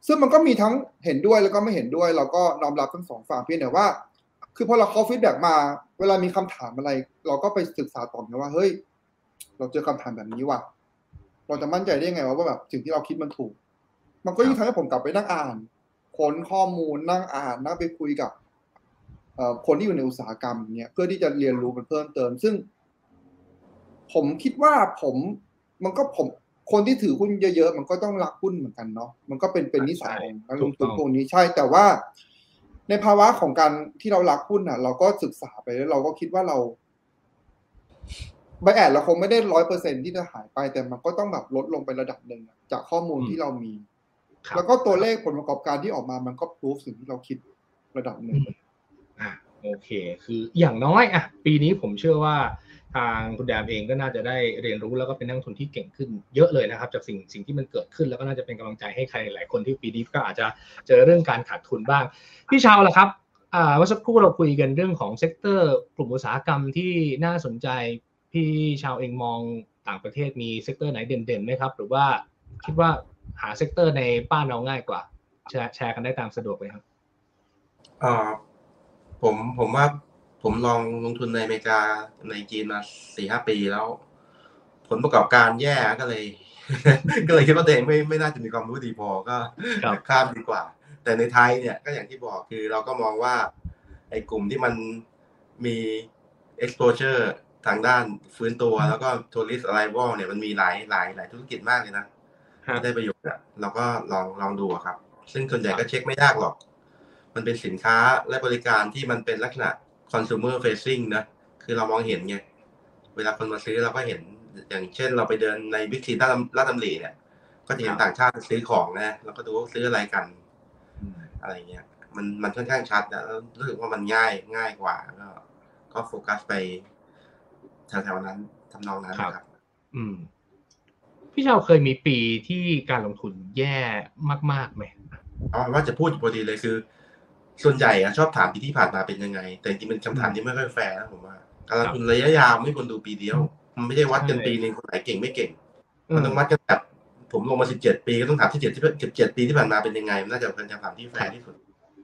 ซึ่งมันก็มีทั้งเห็นด้วยแล้วก็ไม่เห็นด้วย เราก็น้อมรับทั้งสองฝั่งเพียงแต่ว่า คือพอเราเขาฟีดแบ็กมา เวลามีคำถามอะไร เราก็ไปศึกษาต่อนะว่าเฮ้ย เราเจอคำถามแบบนี้ว่ะเราจะมั่นใจได้ยังไงวะว่าแบบสิ่งที่เราคิดมันถูก มันก็ยิ่งทำให้ผมกลับไปนั่งอ่านค้นข้อมูลนั่งอ่านนั่งไปคุยกับเอ่อ คนที่อยู่ในอุตสาหกรรมเนี่ยเพื่อที่จะเรียนรู้มันเพิ่มเติม ซึ่ง ผมคิดว่าผมมันก็ผมคนที่ถือหุ้นเยอะๆ มันก็ต้องรักหุ้นเหมือนกันเนาะมันก็เป็นเป็นนิสัยของนักลงทุนพวกนี้ใช่แต่ว่า ในภาวะของการที่เรารักหุ้นอะ เราก็ศึกษาไปแล้วเราก็คิดว่าเราใบแอดเราคงไม่ได้ร้อยเปอร์เซ็นที่จะหายไป แต่มันก็ต้องแบบลดลงไประดับหนึ่งอะจากข้อมูลที่เรามีครับแล้วก็ตัวเลขผลประกอบการที่ออกมามันก็พิสูจสิ่งที่เราคิดระดับหนึ่งอะ โอเค คืออย่างน้อยอะปีนี้ผมเชื่อว่าทางคุณแดมเองก็น่าจะได้เรียนรู้แล้วก็เป็นนักลงทุนที่เก่งขึ้นเยอะเลยนะครับ จากสิ่งสิ่งที่มันเกิดขึ้นแล้วก็น่าจะเป็นกำลังใจให้ใครหลายคนที่ปีนี้ก็อาจจะเจอเรื่องการขาดทุนบ้าง พี่ชาวล่ะครับอ่าเมื่อสักครู่เราคุยกันเรื่องของ sector กลุ่มอุตสาหกรรมที่น่าสนใจพี่ชาวเองมองต่างประเทศมี sector ไหนเด่นๆไหมครับ หรือว่าคิดว่าหา sector ในบ้านเราง่ายกว่า แชร์กันได้ตามสะดวกเลยครับอ่อ ผมผมว่าผมลองลงทุนในอเมริกาในจีนมาสี่ห้าปีแล้ว ผลประกอบการแย่ก็เลย ก็เลยคิดว่าตัวเองไม่ไม่น่าจะมีความรู้ดีพอก็ครับข้ามดีกว่า แต่ในไทยเนี่ยก็อย่างที่บอกคือเราก็มองว่า ไอ้กลุ่มที่มันมี exposure ทางด้านฟื้นตัวแล้วก็ tourist arrival เนี่ยมันมีหลายหลายหลายธุรกิจมากเลยนะที่ได้ประโยชน์อะเราก็ลองลองดูอะครับ ซึ่งส่วนใหญ่ก็เช็คไม่ยากหรอก มันเป็นสินค้าและบริการที่มันเป็นลักษณะ consumer facing นะ คือเรามองเห็นไง เวลาคนมาซื้อเราก็เห็น อย่างเช่นเราไปเดินในบิ๊กซีลาดลาดตำลีเนี่ย ก็จะเห็นครับต่างชาติซื้อของนะ เราก็ดูว่าซื้ออะไรกัน อะไรเงี้ย มันมันค่อนข้างชัดนะแล้วรู้สึกว่ามันง่ายง่ายกว่า ก็ก็โฟกัสไปแถวๆนั้นทำนองนั้นนะครับ อืมพี่ชาวเคยมีปีที่การลงทุนแย่มากๆไหมเอาเป็นว่าจะพูดอยู่พอดีเลยคือ ส่วนใหญ่อะชอบถามปีที่ผ่านมาเป็นยังไง แต่จริงๆเป็นคำถามที่ไม่ค่อยแฟร์นะผมว่าการลงทุนระยะยาวไม่ควรดูปีเดียว มันไม่ได้วัดกันปีหนึงคนไหนเก่งไม่เก่ง มันต้องวัดกันแบบผมลงมาสิบเจ็ดปีก็ต้องถามที่เจ็ดที่สิบเจ็ดปีที่ผ่านมาเป็นยังไงมันน่าจะเป็นคำถามที่แฟร์ที่สุด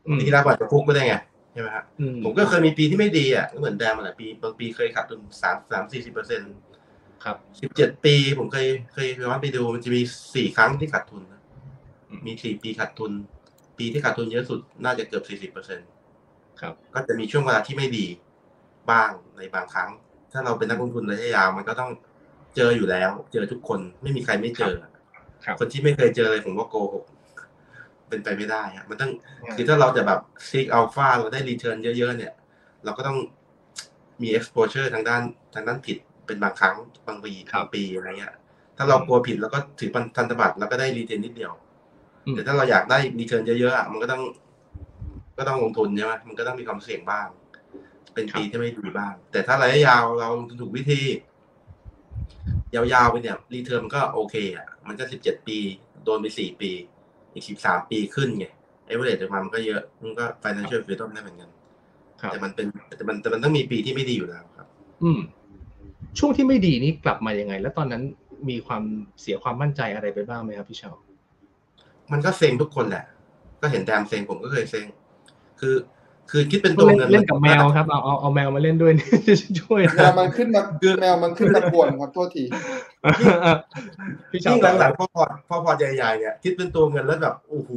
อืมปีที่แล้วอาจจะฟุกไม่ได้ไงใช่ไหมฮะอืมผมก็เคยมีปีที่ไม่ดีอะก็เหมือนแดมมาหลายปีบางปีเคยขาดทุนสามสามสี่สิบเปอร์เซ็นต์ครับสิบเจ็ดปีผมเคยเคยย้อนไปดูมันจะมีสี่ครั้งที่ขาดทุนนะอืมมีสี่ปีขาดทุน ปีที่ขาดทุนเยอะสุดน่าจะเกือบสี่สิบเปอร์เซ็นต์ครับ ก็จะมีช่วงเวลาที่ไม่ดีบ้างในบางครั้ง ถ้าเราเป็นนักลงทุนระยะยาวมันก็ต้องเจออยู่แล้ว เจอทุกคนไม่มีใครไม่เจอครับคนที่ไม่เคยเจอเลยผมว่าโกหกเป็นไปไม่ได้อะมันต้องคือถ้าเราจะแบบ seek alpha เราได้ return เยอะ ๆ เนี่ย เราก็ต้องมี exposure ทางด้านทางด้านผิดเป็นบางครั้งบางปีครับบางปีอะไรเงี้ยถ้าเรากลัวผิดแล้วก็ถือพันธบัตรแล้วก็ได้ return นิดเดียวอืม แต่ถ้าเราอยากได้ return เยอะๆอะมันก็ต้อง ก็ต้องลงทุนใช่ไหมมันก็ต้องมีความเสี่ยงบ้าง เป็นปีที่ไม่ดีบ้าง แต่ถ้าระยะยาวเราลงทุนถูกวิธี ยาวๆไปเนี่ย return ก็โอเคอะมันก็สิบเจ็ดปี โดนไปสี่ปี อีกสิบสามปีขึ้นไงเอเวอเรสต์มันก็เยอะ มันก็ financial freedom ได้เหมือนกันครับแต่มันเป็นแต่มันแต่มันต้องมีปีที่ไม่ดีอยู่แล้วครับ อืม ช่วงที่ไม่ดีนี้กลับมายังไง แล้วตอนนั้นมีความเสียความมั่นใจอะไรไปบ้างไหมครับพี่ชาว มันก็เซ็งทุกคนแหละ ก็เห็นแดมเซ็งผมก็เคยเซ็งคือ คือคิดเป็นตัวเล่นเงินเล่นกับแมวครับเอาเอาเอาแมวมาเล่นด้วยช่วยแมวมันขึ้นมาแมวมันขึ้นมากวนครับโทษทีพี่ชาวยิ่งหลังๆพอพอร์ตพอพอร์ตใหญ่ๆเนี่ยคิดเป็นตัวเงินแล้วแบบโอ้โห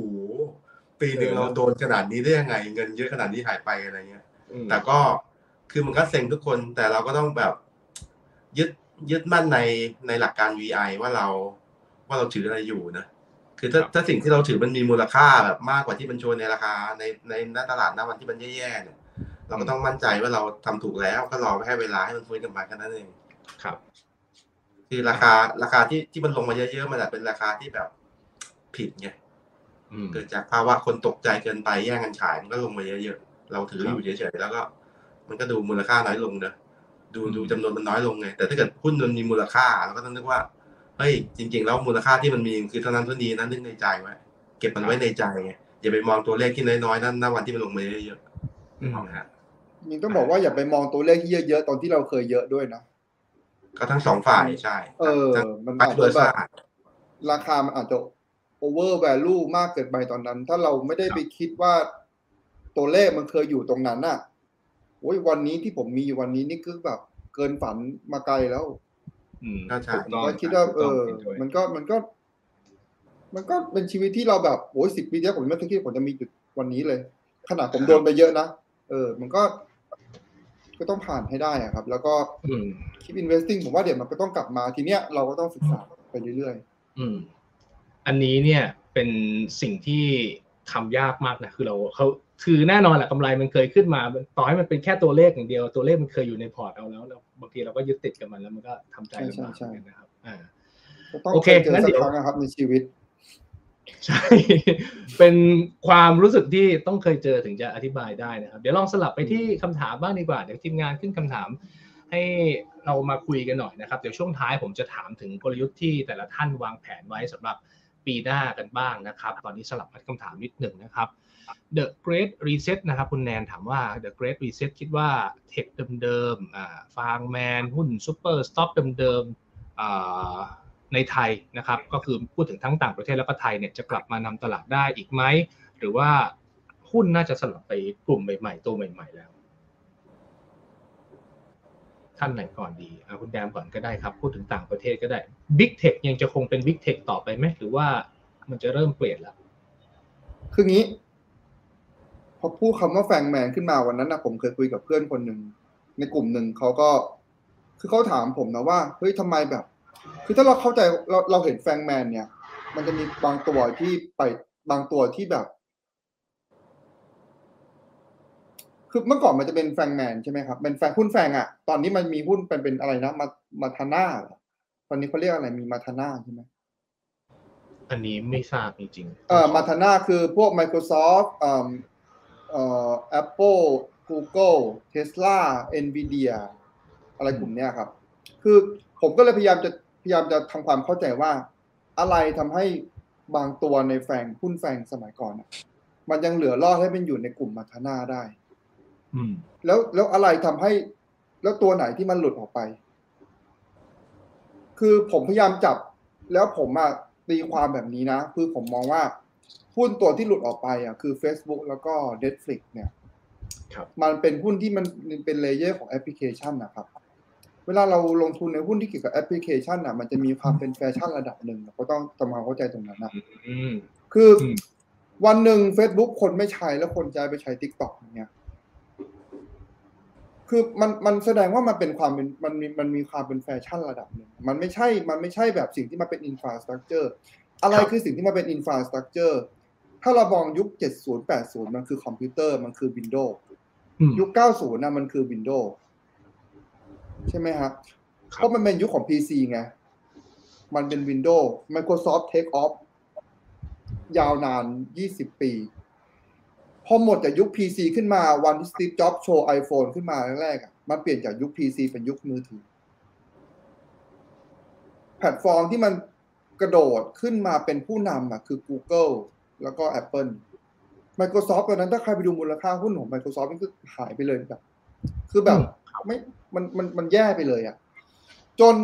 ปีหนึ่งเราโดนขนาดนี้ได้ยังไง เงินเยอะขนาดนี้หายไปอะไรเงี้ยอืมแต่ก็คือมันก็เซ็งทุกคนแต่เราก็ต้องแบบยึดยึดมั่นในในหลักการ VI ว่าเราว่าเราถืออะไรอยู่นะ คือถ้าถ้าสิ่งที่เราถือมันมีมูลค่าแบบมากกว่าที่มันโชว์ในราคาในในหน้าตลาดหน้าวันที่มันแย่ๆเนี่ยเราก็ต้องมั่นใจว่าเราทำถูกแล้วก็รอให้เวลาให้มันฟื้นกลับมาแค่นั้นเองครับ คือราคาราคาที่ที่มันลงมาเยอะๆมันอาจเป็นราคาที่แบบผิดไงอืมเกิดจากภาวะคนตกใจเกินไปแย่งกันขายมันก็ลงมาเยอะๆเราถือครับอยู่เฉยๆแล้วก็ มันก็ดูมูลค่าน้อยลงนะดูอืมดูจำนวนมันน้อยลงไงแต่ถ้าเกิดหุ้นมันมีมูลค่าเราก็ต้องนึกว่า เฮ้ยจริง ๆ แล้วมูลค่าที่มันมีคือเท่านั้นเท่านี้นะนึกในใจไว้เก็บมันไว้ในใจไงอย่าไปมองตัวเลขที่น้อยๆนั่นณวันที่มันลงมาเยอะอืมๆเอาฮะยิงต้องบอกว่าอย่าไปมองตัวเลขที่เยอะๆตอนที่เราเคยเยอะด้วยนะก็ทั้งสองฝ่ายใช่ เออทั้งมันปัจอาจเบอจะร์แบซ่าบราคามันอาจจะ over value มากเกินไปตอนนั้น ถ้าเราไม่ได้ไปคิดว่าตัวเลขมันเคยอยู่ตรงนั้นน่ะโอ้ยวันนี้ที่ผมมีอยู่วันนี้นี่คือแบบเกินฝันมาไกลแล้วอืม ก็ใช่ถูกต้องก็คิดว่าเอถูกต้งอห็นด้วยมันก็มันก็ มันก็เป็นชีวิตที่เราแบบโอ้ยสิบปีที่แล้วผมไม่เคยคิดว่าผมจะมีจุดวันนี้เลย ขนาดผมโดนไปเยอะนะเออ มันก็ ก็ต้องผ่านให้ได้อะครับ แล้วก็อืมคิด investing ผมว่าเดี๋ยวมันก็ต้องกลับมาทีเนี้ยเราก็ต้องศึกษาไปเรื่อยอืม อันนี้เนี่ย เป็นสิ่งที่ทำยากมากนะคือเราเขาคือแน่นอนแหละกำไรมันเคยขึ้นมา ต่อให้มันเป็นแค่ตัวเลขอย่างเดียว ตัวเลขมันเคยอยู่ในพอร์ตเราแล้วเรา บางทีเราก็ยึดติดกับมันแล้วมันก็ทำใจลำบากเหมือนกันนะครับ อ่าๆก็ต้องโอเคเคยเจองั้นสัเดี๋กยวครั้งนะครับในชีวิต ใช่ เป็นความรู้สึกที่ต้องเคยเจอถึงจะอธิบายได้นะครับ เดี๋ยวลองสลับไปที่คำถามบ้างดีกว่า เดี๋ยวทีมงานขึ้นคำถามให้เรามาคุยกันหน่อยนะครับ เดี๋ยวช่วงท้ายผมจะถามถึงกลยุทธ์ที่แต่ละท่านวางแผนไว้สำหรับปีหน้ากันบ้างนะครับ ตอนนี้สลับคำถามนิดหนึ่งนะครับ The Great Reset นะครับคุณแนนถามว่า The Great Reset คิดว่า tech เดิมๆ FAANGMAN หุ้น super stockเดิมๆในไทยนะครับ ก็คือพูดถึงทั้งต่างประเทศแล้วก็ไทยเนี่ยจะกลับมานำตลาดได้อีกไหม หรือว่าหุ้นน่าจะสลับไปกลุ่มใหม่ๆ ตัวใหม่ ๆ แล้วท่านไหนก่อนดีอะคุณแดมก่อนก็ได้ครับ พูดถึงต่างประเทศก็ได้ Big Tech ยังจะคงเป็น Big Tech ต่อไปไหมหรือว่ามันจะเริ่มเปลี่ยนแล้ว คืองี้ อพูดคำว่าแฟงแมนขึ้นมาวันนั้นนะผมเคยคุยกับเพื่อนคนหนึ่งในกลุ่มหนึ่งเขาก็ คือเขาถามผมนะว่าเฮ้ยทำไมแบบ คือถ้าเราเข้าใจเราเราเห็นแฟงแมนเนี่ย มันจะมีบางตัวที่ไปบางตัวที่แบบ คือเมื่อก่อนมันจะเป็นแฟงแมนใช่ไหมครับเป็นแฟงหุ้นแฟงอะ่ะตอนนี้มันมีหุ้นเป็นเป็นอะไรนะมามาทาน่าเหรอตอนนี้เขาเรียกอะไรมีมาทาน่าใช่ไหมอันนี้ไม่ทราบจริงๆเอ่อมาทาน่าคือพวก Microsoft เอ่อ เอ่อ Apple Google Tesla Nvidia อะไรกลุ่มเนี้ยครับ คือผมก็เลยพยายามจะพยายามจะทำความเข้าใจว่า อะไรทำให้บางตัวในแฟงหุ้นแฟงสมัยก่อนอะมันยังเหลือรอดให้มันอยู่ในกลุ่มมาทาน่าได้ อืม แล้วแล้วอะไรทำให้ แล้วตัวไหนที่มันหลุดออกไป คือผมพยายามจับ แล้วผมอะตีความแบบนี้นะ คือผมมองว่า หุ้นตัวที่หลุดออกไปอะคือ Facebook แล้วก็ Netflix เนี่ยครับมันเป็นหุ้นที่มันเป็น layer ของแอปพลิเคชันนะครับเวลาเราลงทุนในหุ้นที่เกี่ยวกับแอปพลิเคชันอะมันจะมีความเป็นแฟชั่นระดับหนึ่งเราก็ต้องทำความเข้าใจตรงนั้นนะอืมคืออมวันหนึ่ง Facebook คนไม่ใช้แล้วคนจะไปใช้ TikTok อย่างเงี้ยคือมันมันแสดงว่ามันเป็นความเป็นมันมีมันมีความเป็นแฟชั่นระดับหนึ่งมันไม่ใช่มันไม่ใช่แบบสิ่งที่มาเป็น infrastructureอะไรครับคือสิ่งที่มาเป็น infrastructure ถ้าเรามองยุค 70 80 มันคือคอมพิวเตอร์มันคือ Windows อืมยุค 90นะมันคือ Windows ใช่ไหมครับครับเพราะมันเป็นยุคของ PC ไง มันเป็น Windows Microsoft Take Off ยาวนาน 20 ปี พอหมดจากยุค PC ขึ้นมาวันที่สตีฟจ็อบโชว์ iPhone ขึ้นมาแรกๆอะมันเปลี่ยนจากยุค PC เป็นยุคมือถือ แพลตฟอร์มที่มันกระโดดขึ้นมาเป็นผู้นำอะคือ Google แล้วก็ Apple Microsoft ตอนนั้นถ้าใครไปดูมูลค่าหุ้นของ Microsoft มันก็หายไปเลยแบบ คือแบบไม่มันมันมันแย่ไปเลยอะ จน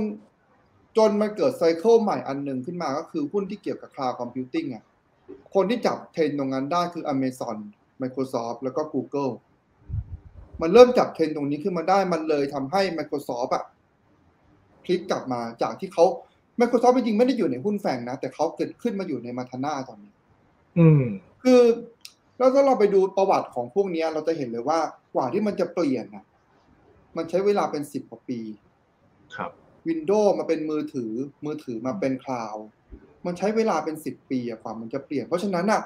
จนมันเกิด cycle ใหม่อันหนึ่งขึ้นมาก็คือหุ้นที่เกี่ยวกับ Cloud Computing อะ คนที่จับเทรนด์ตรงนั้นได้คือ Amazon Microsoft แล้วก็ Google มันเริ่มจับเทรนด์ตรงนี้ขึ้นมาได้มันเลยทำให้ Microsoft อะพลิกกลับมาจากที่เขา Microsoft จริงๆไม่ได้อยู่ในหุ้น FAANG นะ แต่เขาเกิดขึ้นมาอยู่ใน MATANA ตอนนี้ อืม คือ แล้วถ้าเราไปดูประวัติของพวกเนี้ยเราจะเห็นเลยว่ากว่าที่มันจะเปลี่ยนนะมันใช้เวลาเป็นสิบกว่าปี ครับ Windows มาเป็นมือถือ มือถือมาเป็น cloud มันใช้เวลาเป็นสิบปีอะกว่ามันจะเปลี่ยน เพราะฉะนั้นอะ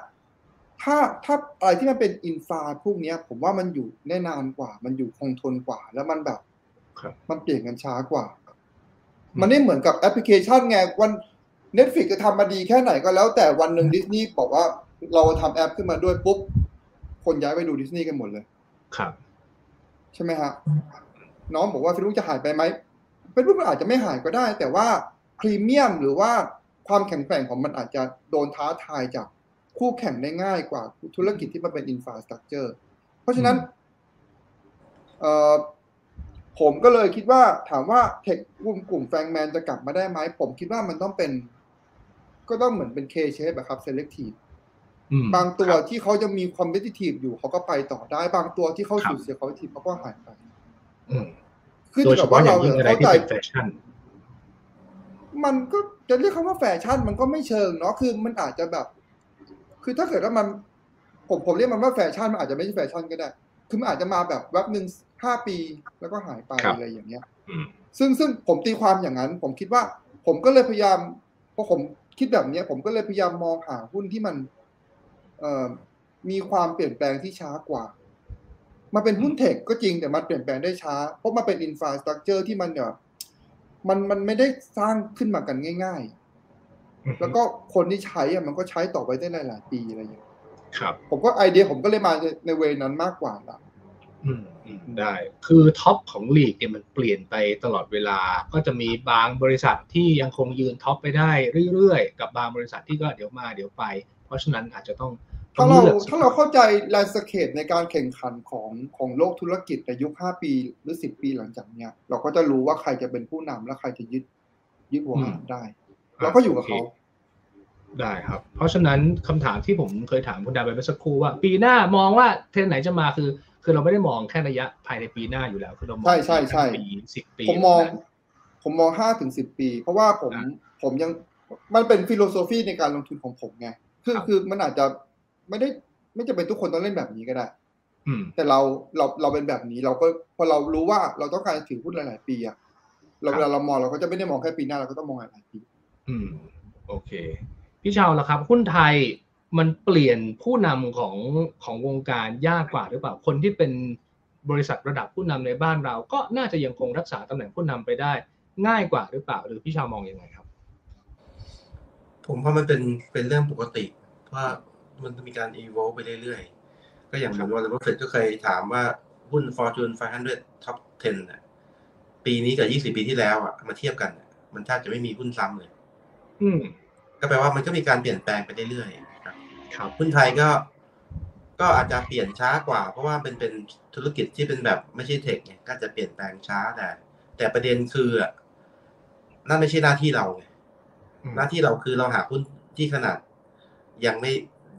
ถ้าถ้าอะไรที่มันเป็น infra พวกเนี้ยผมว่ามันอยู่ได้นานกว่า มันอยู่คงทนกว่า แล้วมันแบบครับมันเปลี่ยนกันช้ากว่า มันไม่เหมือนกับแอปพลิเคชันไงวัน Netflix จะทำมาดีแค่ไหนก็แล้วแต่วันหนึ่งดิสนีย์บอกว่าเราทำแอปขึ้นมาด้วยปุ๊บ คนย้ายไปดูดิสนีย์กันหมดเลย ครับ ใช่ไหมฮะน้องบอกว่า Facebook จะหายไปไหม Facebook มันอาจจะไม่หายก็ได้ แต่ว่าพรีเมียมหรือว่าความแข็งแกร่งของมันอาจจะโดนท้าทายจากคู่แข่งได้ง่ายกว่าธุรกิจที่มันเป็นอินฟ a สตรักเจอร์เพราะฉะนั้นเอ่อผมก็เลยคิดว่าถามว่าเทคกลุ่มกลุ่มแฟงแมนจะกลับมาได้ไหม ผมคิดว่ามันต้องเป็น ก็ต้องเหมือนเป็น K shape อะครับ selective อืมบางตัวครับที่เขาจะมีความ m ิ t i v e อยู่เขาก็ไปต่อได้ บางตัวที่เขาครับสูญเสียความ m ิ t i v e เขาก็หายไปอืมขึ้นโดยอเฉยู่กับพาะว่าอย่าเรางยิ่งอะไรเข้าที่ใจเป็นแฟชั่น มันก็จะเรียกคำว่าแฟชั่น มันก็ไม่เชิงเนาะคือมันอาจจะแบบ คือถ้าเกิดว่ามัน ผมผมเรียกมันว่าแฟชั่นมันอาจจะไม่ใช่แฟชั่นก็ได้คือมันอาจจะมาแบบแวบหนึ่งห้าปีแล้วก็หายไปครับอะไรอย่างเงี้ยอืมซึ่งซึ่งผมตีความอย่างนั้น ผมคิดว่า ผมก็เลยพยายามพอผม คิดแบบเนี้ยผมก็เลยพยายามมองหาหุ้นที่มันเอ่อมีความเปลี่ยนแปลงที่ช้ากว่า มันเป็นหุ้น tech ก็จริงแต่มันเปลี่ยนแปลงได้ช้า เพราะมันเป็น infrastructure ที่มันเนี่ยมันมันไม่ได้สร้างขึ้นมากันง่าย ๆ แล้วก็คนที่ใช้อะมันก็ใช้ต่อไปได้หลายๆปีอะไรอย่างเงี้ยครับผมก็ไอเดียผมก็เลยมาในใน way นั้นมากกว่าละ อืมอืมได้คือ top ของลีกเนี่ยมันเปลี่ยนไปตลอดเวลา ก็จะมีบางบริษัทที่ยังคงยืน top ไปได้เรื่อยๆ กับบางบริษัทที่ก็เดี๋ยวมาเดี๋ยวไป เพราะฉะนั้นอาจจะต้องต้ถ้าองเราเลือกถ้าเราเข้าใจ landscape ในการแข่งขันของของโลกธุรกิจในยุค 5 ปีหรือ 10 ปีหลังจากเนี้ย เราก็จะรู้ว่าใครจะเป็นผู้นำและใครจะยึดยึดหัวหาดได้ เราก็อยู่กับเขาโคได้ครับ เพราะฉะนั้นคำถามที่ผมเคยถามคุณดาไปเมื่อสักครู่ว่า ปีหน้ามองว่าเทรนด์ไหนจะมาคือ คือเราไม่ได้มองแค่ระยะภายในปีหน้าอยู่แล้ว คือเรามองใช่ใช่ใช่ปีสิบปีผมมอง ผมมองห้าถึงสิบปี เพราะว่าผมอ่าผมยังมันเป็น philosophy ในการลงทุนของผมไงคือครับคือมันอาจจะไม่ได้ไม่จำเป็นทุกคนต้องเล่นแบบนี้ก็ได้อืมแต่เราเราเราเป็นแบบนี้เราก็พอเรารู้ว่าเราต้องการถือหุ้นหลาย ๆ ปีอะเราครับเวลาเรามองเราก็จะไม่ได้มองแค่ปีหน้าเราก็ต้องมองหลายๆปี อืม โอเค พี่ชาวล่ะครับ หุ้นไทย มันเปลี่ยนผู้นำของของวงการยากกว่าหรือเปล่าคนที่เป็นบริษัทระดับผู้นำในบ้านเรา ก็น่าจะยังคงรักษาตำแหน่งผู้นำไปได้ ง่ายกว่าหรือเปล่า หรือพี่ชาวมองยังไงครับ ผมว่ามันเป็นเป็นเรื่องปกติว่ามันจะมีการ evolve ไปเรื่อยๆ ก็อย่างเหมือนวอร์เรนบัฟเฟตก็เคยถามว่าหุ้น Fortune 500 Top 10น่ะปีนี้กับ 20 ปีที่แล้วอะมาเทียบกันน่ะมันแทบจะไม่มีหุ้นซ้ำเลย อืมก็แปลว่ามันก็มีการเปลี่ยนแปลงไปเรื่อยๆ ครับครับหุ้นไทยก็ ก็อาจจะเปลี่ยนช้ากว่า เพราะว่าเป็นเป็นธุรกิจที่เป็นแบบไม่ใช่ tech ไงก็จะเปลี่ยนแปลงช้าแต่ แต่ประเด็นคืออะนั่นไม่ใช่หน้าที่เราไงหน้าที่เราคือเราหาหุ้นที่ขนาด ยังไม่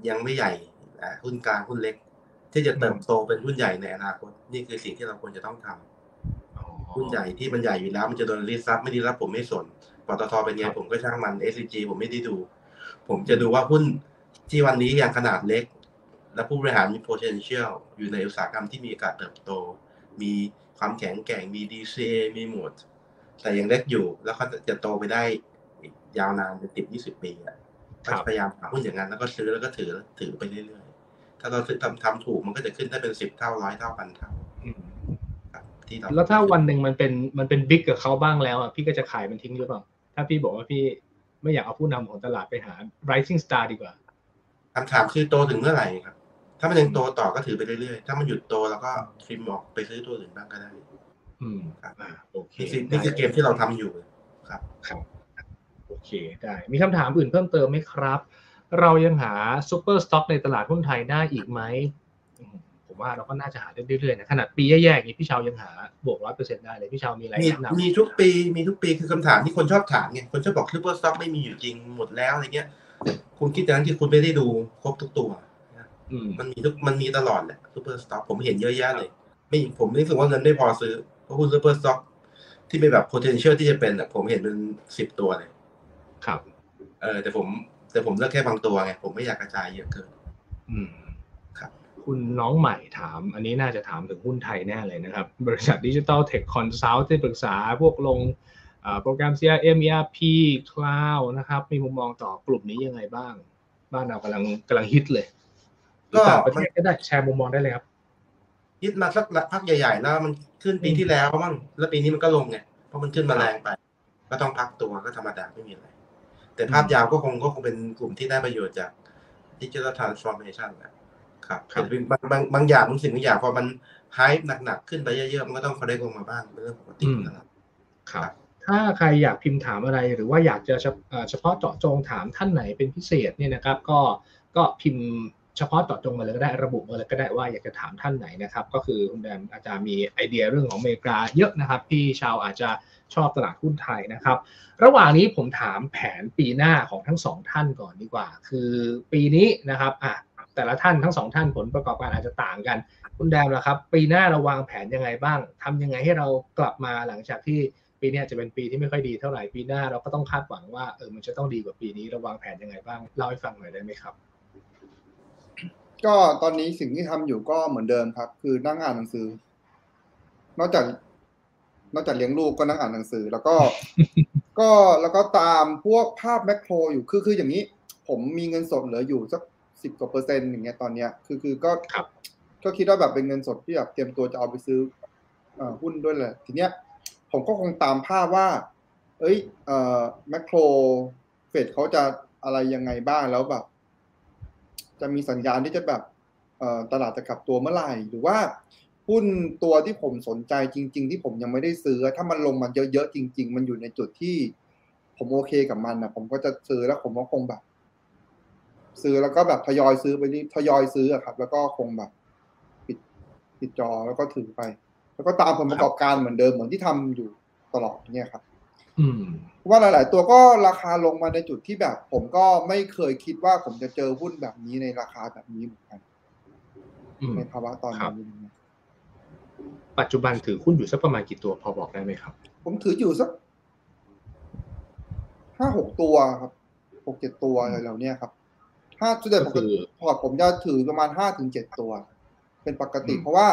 ยังไม่ใหญ่อ่าหุ้นกลางหุ้นเล็ก ที่จะเติบโตเป็นหุ้นใหญ่ในอนาคต นี่คือสิ่งที่เราควรจะต้องทำหุ้นใหญ่ที่มันใหญ่อยู่แล้ว มันจะโดน disrupt ไม่ disrupt ผมไม่สนปตทเป็นไงผมก็ช่างมัน SCG ผมไม่ได้ดู ผมจะดูว่าหุ้น ที่วันนี้ยังขนาดเล็ก และผู้บริหารมี potential อยู่ในอุตสาหกรรมที่มีโอกาสเติบโต มีความแข็งแกร่งมี DCA มีหมด แต่ยังเล็กอยู่แล้วเขาจะโตไปได้อีกยาวนานเป็นติดยี่สิบปีอะครัก็บพยายามหาหุ้นอย่างนั้นแล้วก็ซื้อแล้วก็ถือถือไปเรื่อยๆ ถ้าเราซื้อทำทำถูกมันก็จะขึ้นได้เป็นสิบเท่าร้อยเท่าพันเท่าอืมครับที่เราแล้วถ้าวันหนึ่งมันเป็นมันเป็นบิ๊กกับเขาบ้างแล้วอะพี่ก็จะขายมันทิ้งหรือเปล่า ถ้าพี่บอกว่าพี่ไม่อยากเอาผู้นำของตลาดไปหา rising star ดีกว่า คำถามคือโตถึงเมื่อไหร่ครับ ถ้ามันยังโตต่อก็ถือไปเรื่อยๆ ถ้ามันหยุดโตแล้วก็trim ออกไปซื้อตัวอื่นบ้างก็ได้ อืมครับอ่าโอเคนี่คือนี่คือเกมที่เราทำอยู่ครับ ครับ โอเค ได้ มีคำถามอื่นเพิ่มเติมไหมครับ เรายังหา super stock ในตลาดหุ้นไทยได้อีกไหมอืมผมว่าเราก็น่าจะหาได้เรื่อยๆนะขนาดปีแย่ๆอย่างนี้พี่ชายยังหาบวกร้อยเปอร์เซ็นต์ได้เลยพี่ชายมีอะไรมีแนะนำมีทุกปี มีทุกปีคือคำถามที่คนชอบถามไง คนชอบบอก super stock ไม่มีอยู่จริงหมดแล้วอะไรเงี้ย คุณคิดอย่างนั้นที่คุณไม่ได้ดูครบทุกตัวอืมมันมีทุกมันมีตลอดแหละ super stock ผมเห็นเยอะแยะเลย ไม่ผมรู้สึกว่าเงินไม่พอซื้อ เพราะหุ้น super stock ที่เป็นแบบ potential ที่จะเป็นอะผมเห็นเป็นสิบตัวเลย ครับ เออแต่ผมแต่ผมเลือกแค่บางตัวไงผมไม่อยากกระจายเยอะเกิน อืมครับ คุณน้องใหม่ถาม อันนี้น่าจะถามถึงหุ้นไทยแน่เลยนะครับ บริษัทดิจิ t a ลเทคคอนซัลท์ที่ปรึกษาพวกลงอ่า โปรแกรม CRM ERP Cloud นะครับ มีมุมมองต่อกลุ่มนี้ยังไงบ้าง บ้านเรากำลังกำลังฮิตเลยหรือต่างประเทศก็ได้แชร์มุมมองได้เลยครับฮิตมาสักพักใหญ่ ๆ แล้วมันขึ้นปีที่แล้วมั้งแล้วปีนี้มันก็ลงไงเพราะมันขึ้นมาแรงไป ก็ต้องพักตัวก็ธรรมดาไม่มีอะไร แต่ภาพยาวก็คงก็คงเป็นกลุ่มที่ได้ประโยชน์จาก digital transformation นะครับครับแต่บางบางบางอย่างบางสิ่งบางอย่างพอมัน hype หนักๆ ขึ้นไปเยอะๆ มันก็ต้อง cool down ลงมาบ้างเป็นเรื่องปกตินะครับครับ ถ้าใครอยากพิมพ์ถามอะไร หรือว่าอยากจะเฉพาะเจาะจงถามท่านไหนเป็นพิเศษเนี่ยนะครับ ก็ก็พิมพ์เฉพาะเจาะจงมาเลยก็ได้ระบุมาเลยก็ได้ว่าอยากจะถามท่านไหนนะครับ ก็คือคุณแดนอาจจะมีไอเดียเรื่องของอเมริกาเยอะนะครับพี่ชาวอาจจะชอบตลาดหุ้นไทยนะครับ ระหว่างนี้ผมถามแผนปีหน้าของทั้งสองท่านก่อนดีกว่า คือปีนี้นะครับอะแต่ละท่านทั้งสองท่านผลประกอบการอาจจะต่างกัน คุณแดมล่ะครับ ปีหน้าเราวางแผนยังไงบ้างทำยังไงให้เรากลับมาหลังจากที่ ปีเนี้ยจะเป็นปีที่ไม่ค่อยดีเท่าไหร่ปีหน้าเราก็ต้องคาดหวังว่าเออมันจะต้องดีกว่าปีนี้เราวางแผนยังไงบ้างเล่าให้ฟังหน่อยได้ไหมครับ ก็ตอนนี้สิ่งที่ทำอยู่ก็เหมือนเดิมครับ คือนั่งอ่านหนังสือ นอกจาก นอกจากเลี้ยงลูกก็นั่งอ่านหนังสือ แล้วก็ ก็แล้วก็ตามพวกภาพแมคโครอยู่คือคืออย่างนี้ ผมมีเงินสดเหลืออยู่สักสิบกว่าเปอร์เซ็นต์อย่างเงี้ยตอนเนี้ยคือคือก็ครับก็คิดว่าแบบเป็นเงินสดที่แบบเตรียมตัวจะเอาไปซื้อเอ่อหุ้นด้วยแหละทีเนี้ย ผมก็คงตามภาพว่า เอ้ยเอ่อแมคโครเฟดเขาจะอะไรยังไงบ้างแล้วแบบ จะมีสัญญาณที่จะแบบเอ่อตลาดจะกลับตัวเมื่อไหร่ หรือว่าหุ้นตัวที่ผมสนใจจริง ๆ ที่ผมยังไม่ได้ซื้อ ถ้ามันลงมาเยอะๆจริง ๆ มันอยู่ในจุดที่ ผมโอเคกับมันนะผมก็จะซื้อแล้วผมก็คงแบบ ซื้อแล้วก็แบบทยอยซื้อไปทยอยซื้อครับ แล้วก็คงแบบ ปิดปิดจอแล้วก็ถือไป แล้วก็ตามผลประกอบการเหมือนเดิมเหมือนที่ทำอยู่ตลอดเนี่ยครับ อืมเพราะว่าหลาย ๆ ตัวก็ราคาลงมาในจุดที่แบบ ผมก็ไม่เคยคิดว่าผมจะเจอหุ้นแบบนี้ในราคาแบบนี้เหมือนกันอืมในภาวะตอนครับนี้นะครับปัจจุบันถือหุ้นอยู่สักประมาณกี่ตัวพอบอกได้ไหมครับ ผมถืออยู่สักห้าหกตัวครับหกเจ็ดตัวอะไรเหล่าเนี้ยครับห้าส่วนใหญ่ปกก็คืติอพอร์ตผมจะถือประมาณห้าถึงเจ็ดตัว เป็นปกติอืมเพราะว่า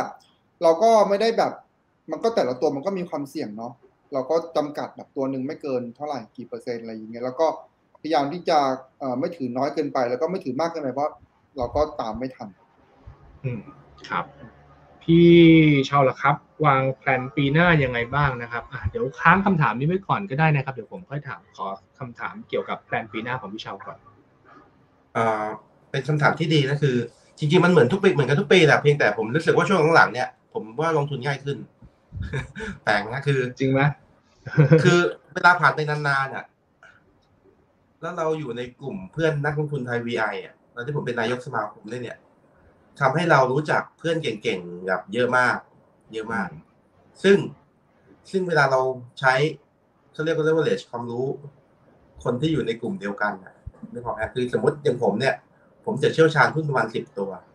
เราก็ไม่ได้แบบ มันก็แต่ละตัวมันก็มีความเสี่ยงเนาะเราก็จำกัดแบบตัวหนึ่งไม่เกินเท่าไหร่กี่เปอร์เซ็นต์อะไรอย่างเงี้ยแล้วก็พยายามที่จะเอ่อไม่ถือน้อยเกินไป แล้วก็ไม่ถือมากเกินไปเพราะเราก็ตามไม่ทัน อืมครับ พี่ชาวละครับ วางแผนปีหน้ายังไงบ้างนะครับอะเดี๋ยวค้างคำถามนี้ไว้ก่อนก็ได้นะครับ เดี๋ยวผมค่อยถามขอคำถามเกี่ยวกับแผนปีหน้าของพี่ชาวก่อนอ่าเป็นคำถามที่ดีนะคือ จริงๆมันเหมือนทุกปีเหมือนกันทุกปีแหละเพียงแต่ผมรู้สึกว่าช่วงหลังๆเนี่ย ผมว่าลงทุนง่ายขึ้นแปลกนะคือ จริงไหมคือเวลาผ่านไปนานๆอะ แล้วเราอยู่ในกลุ่มเพื่อนนักลงทุนไทย VI อะตอนที่ผมเป็นนายกสมาคมด้วยเนี่ยทำให้เรารู้จักเพื่อนเก่งๆแบบเยอะมาก เยอะมาก ซึ่งซึ่งเวลาเราใช้เขาเรียกว่า leverage ความรู้ คนที่อยู่ในกลุ่มเดียวกันอะนึกออกไหมคือสมมติอย่างผมเนี่ย ผมจะเชี่ยวชาญหุ้นประมาณสิบตัวครับ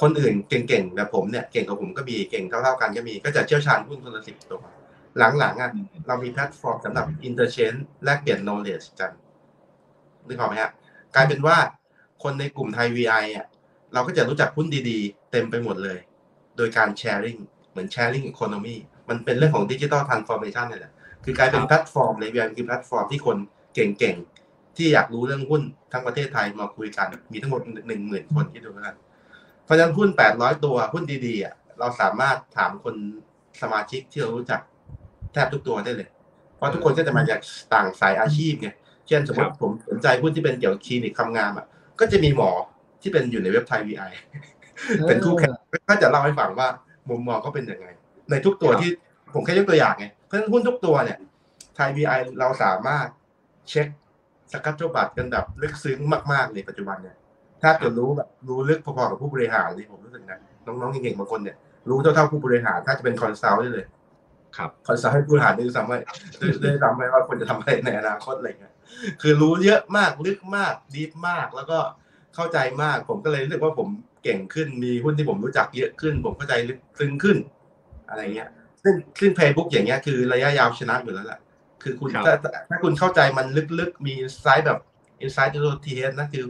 คนอื่นเก่งๆแบบผมเนี่ยเก่งกว่าผมก็มีเก่งเท่าๆกันก็มีก็จะเชี่ยวชาญหุ้นคนละสิบตัวหลังๆอะเรามีแพลตฟอร์มสำหรับ interchange แลกเปลี่ยน knowledge กันนึกออกไหมฮะกลายเป็นว่าคนในกลุ่มไทย VI อะเราก็จะรู้จักหุ้นดีๆ เต็มไปหมดเลย โดยการ sharing เหมือน sharing economy มันเป็นเรื่องของ digital transformation เนี่ยแหละคือกลายเป็นครับแพลตฟอร์มเลย VI คือแพลตฟอร์มที่คนเก่งๆ ที่อยากรู้เรื่องหุ้นทั้งประเทศไทยมาคุยกัน มีทั้งหมดหนึ่งหมื่นคนที่ดูแล้วกัน เพราะฉะนั้นหุ้น800ตัวหุ้นดีๆอะเราสามารถถามคนสมาชิกที่เรารู้จักแทบทุกตัวได้เลย เพราะทุกคนก็จะมาจากต่างสายอาชีพไงเช่นสมมติผมสนใจหุ้นที่เป็นเกี่ยวกับคลินิกคำงามอะก็จะมีหมอที่เป็นอยู่ในเว็บไทย VI เป็นคู่แข่งก็จะเล่าให้ฟังว่ามุมมองเขาเป็นยังไง ในทุกตัวครับที่ผมแค่ยกตัวอย่างไงเพราะฉะนั้นหุ้นทุกตัวเนี่ยไทย VI เราสามารถเช็คสกัดเจ้าบัตรกันแบบลึกซึ้งมาก ๆ ในปัจจุบันเนี่ย ถ้าจะรู้แบบรู้ลึกพอๆกับผู้บริหารเลยผมรู้สึกนะน้องๆเก่งๆบางคนเนี่ยรู้เท่าๆผู้บริหารถ้าจะเป็น consult ได้เลย ครับ consult ให้ผู้บริหารด้วยซ้ำไปด้วยด้วยซ้ำไปว่าควรจะทำอะไรในอนาคตอะไรเงี้ยคือรู้เยอะมากลึกมาก deep มากแล้วก็เข้าใจมาก ผมก็เลยรู้สึกว่าผมเก่งขึ้นมีหุ้นที่ผมรู้จักเยอะขึ้น ผมเข้าใจลึกซึ้งขึ้น อะไรเงี้ย ซึ่งซึ่ง playbook อย่างเงี้ยคือระยะยาวชนะอยู่แล้วแหละคือคุณครับถ้าถ้าคุณเข้าใจมันลึกๆมีไซต์แบบ insight ตัวทีเอสนะคือ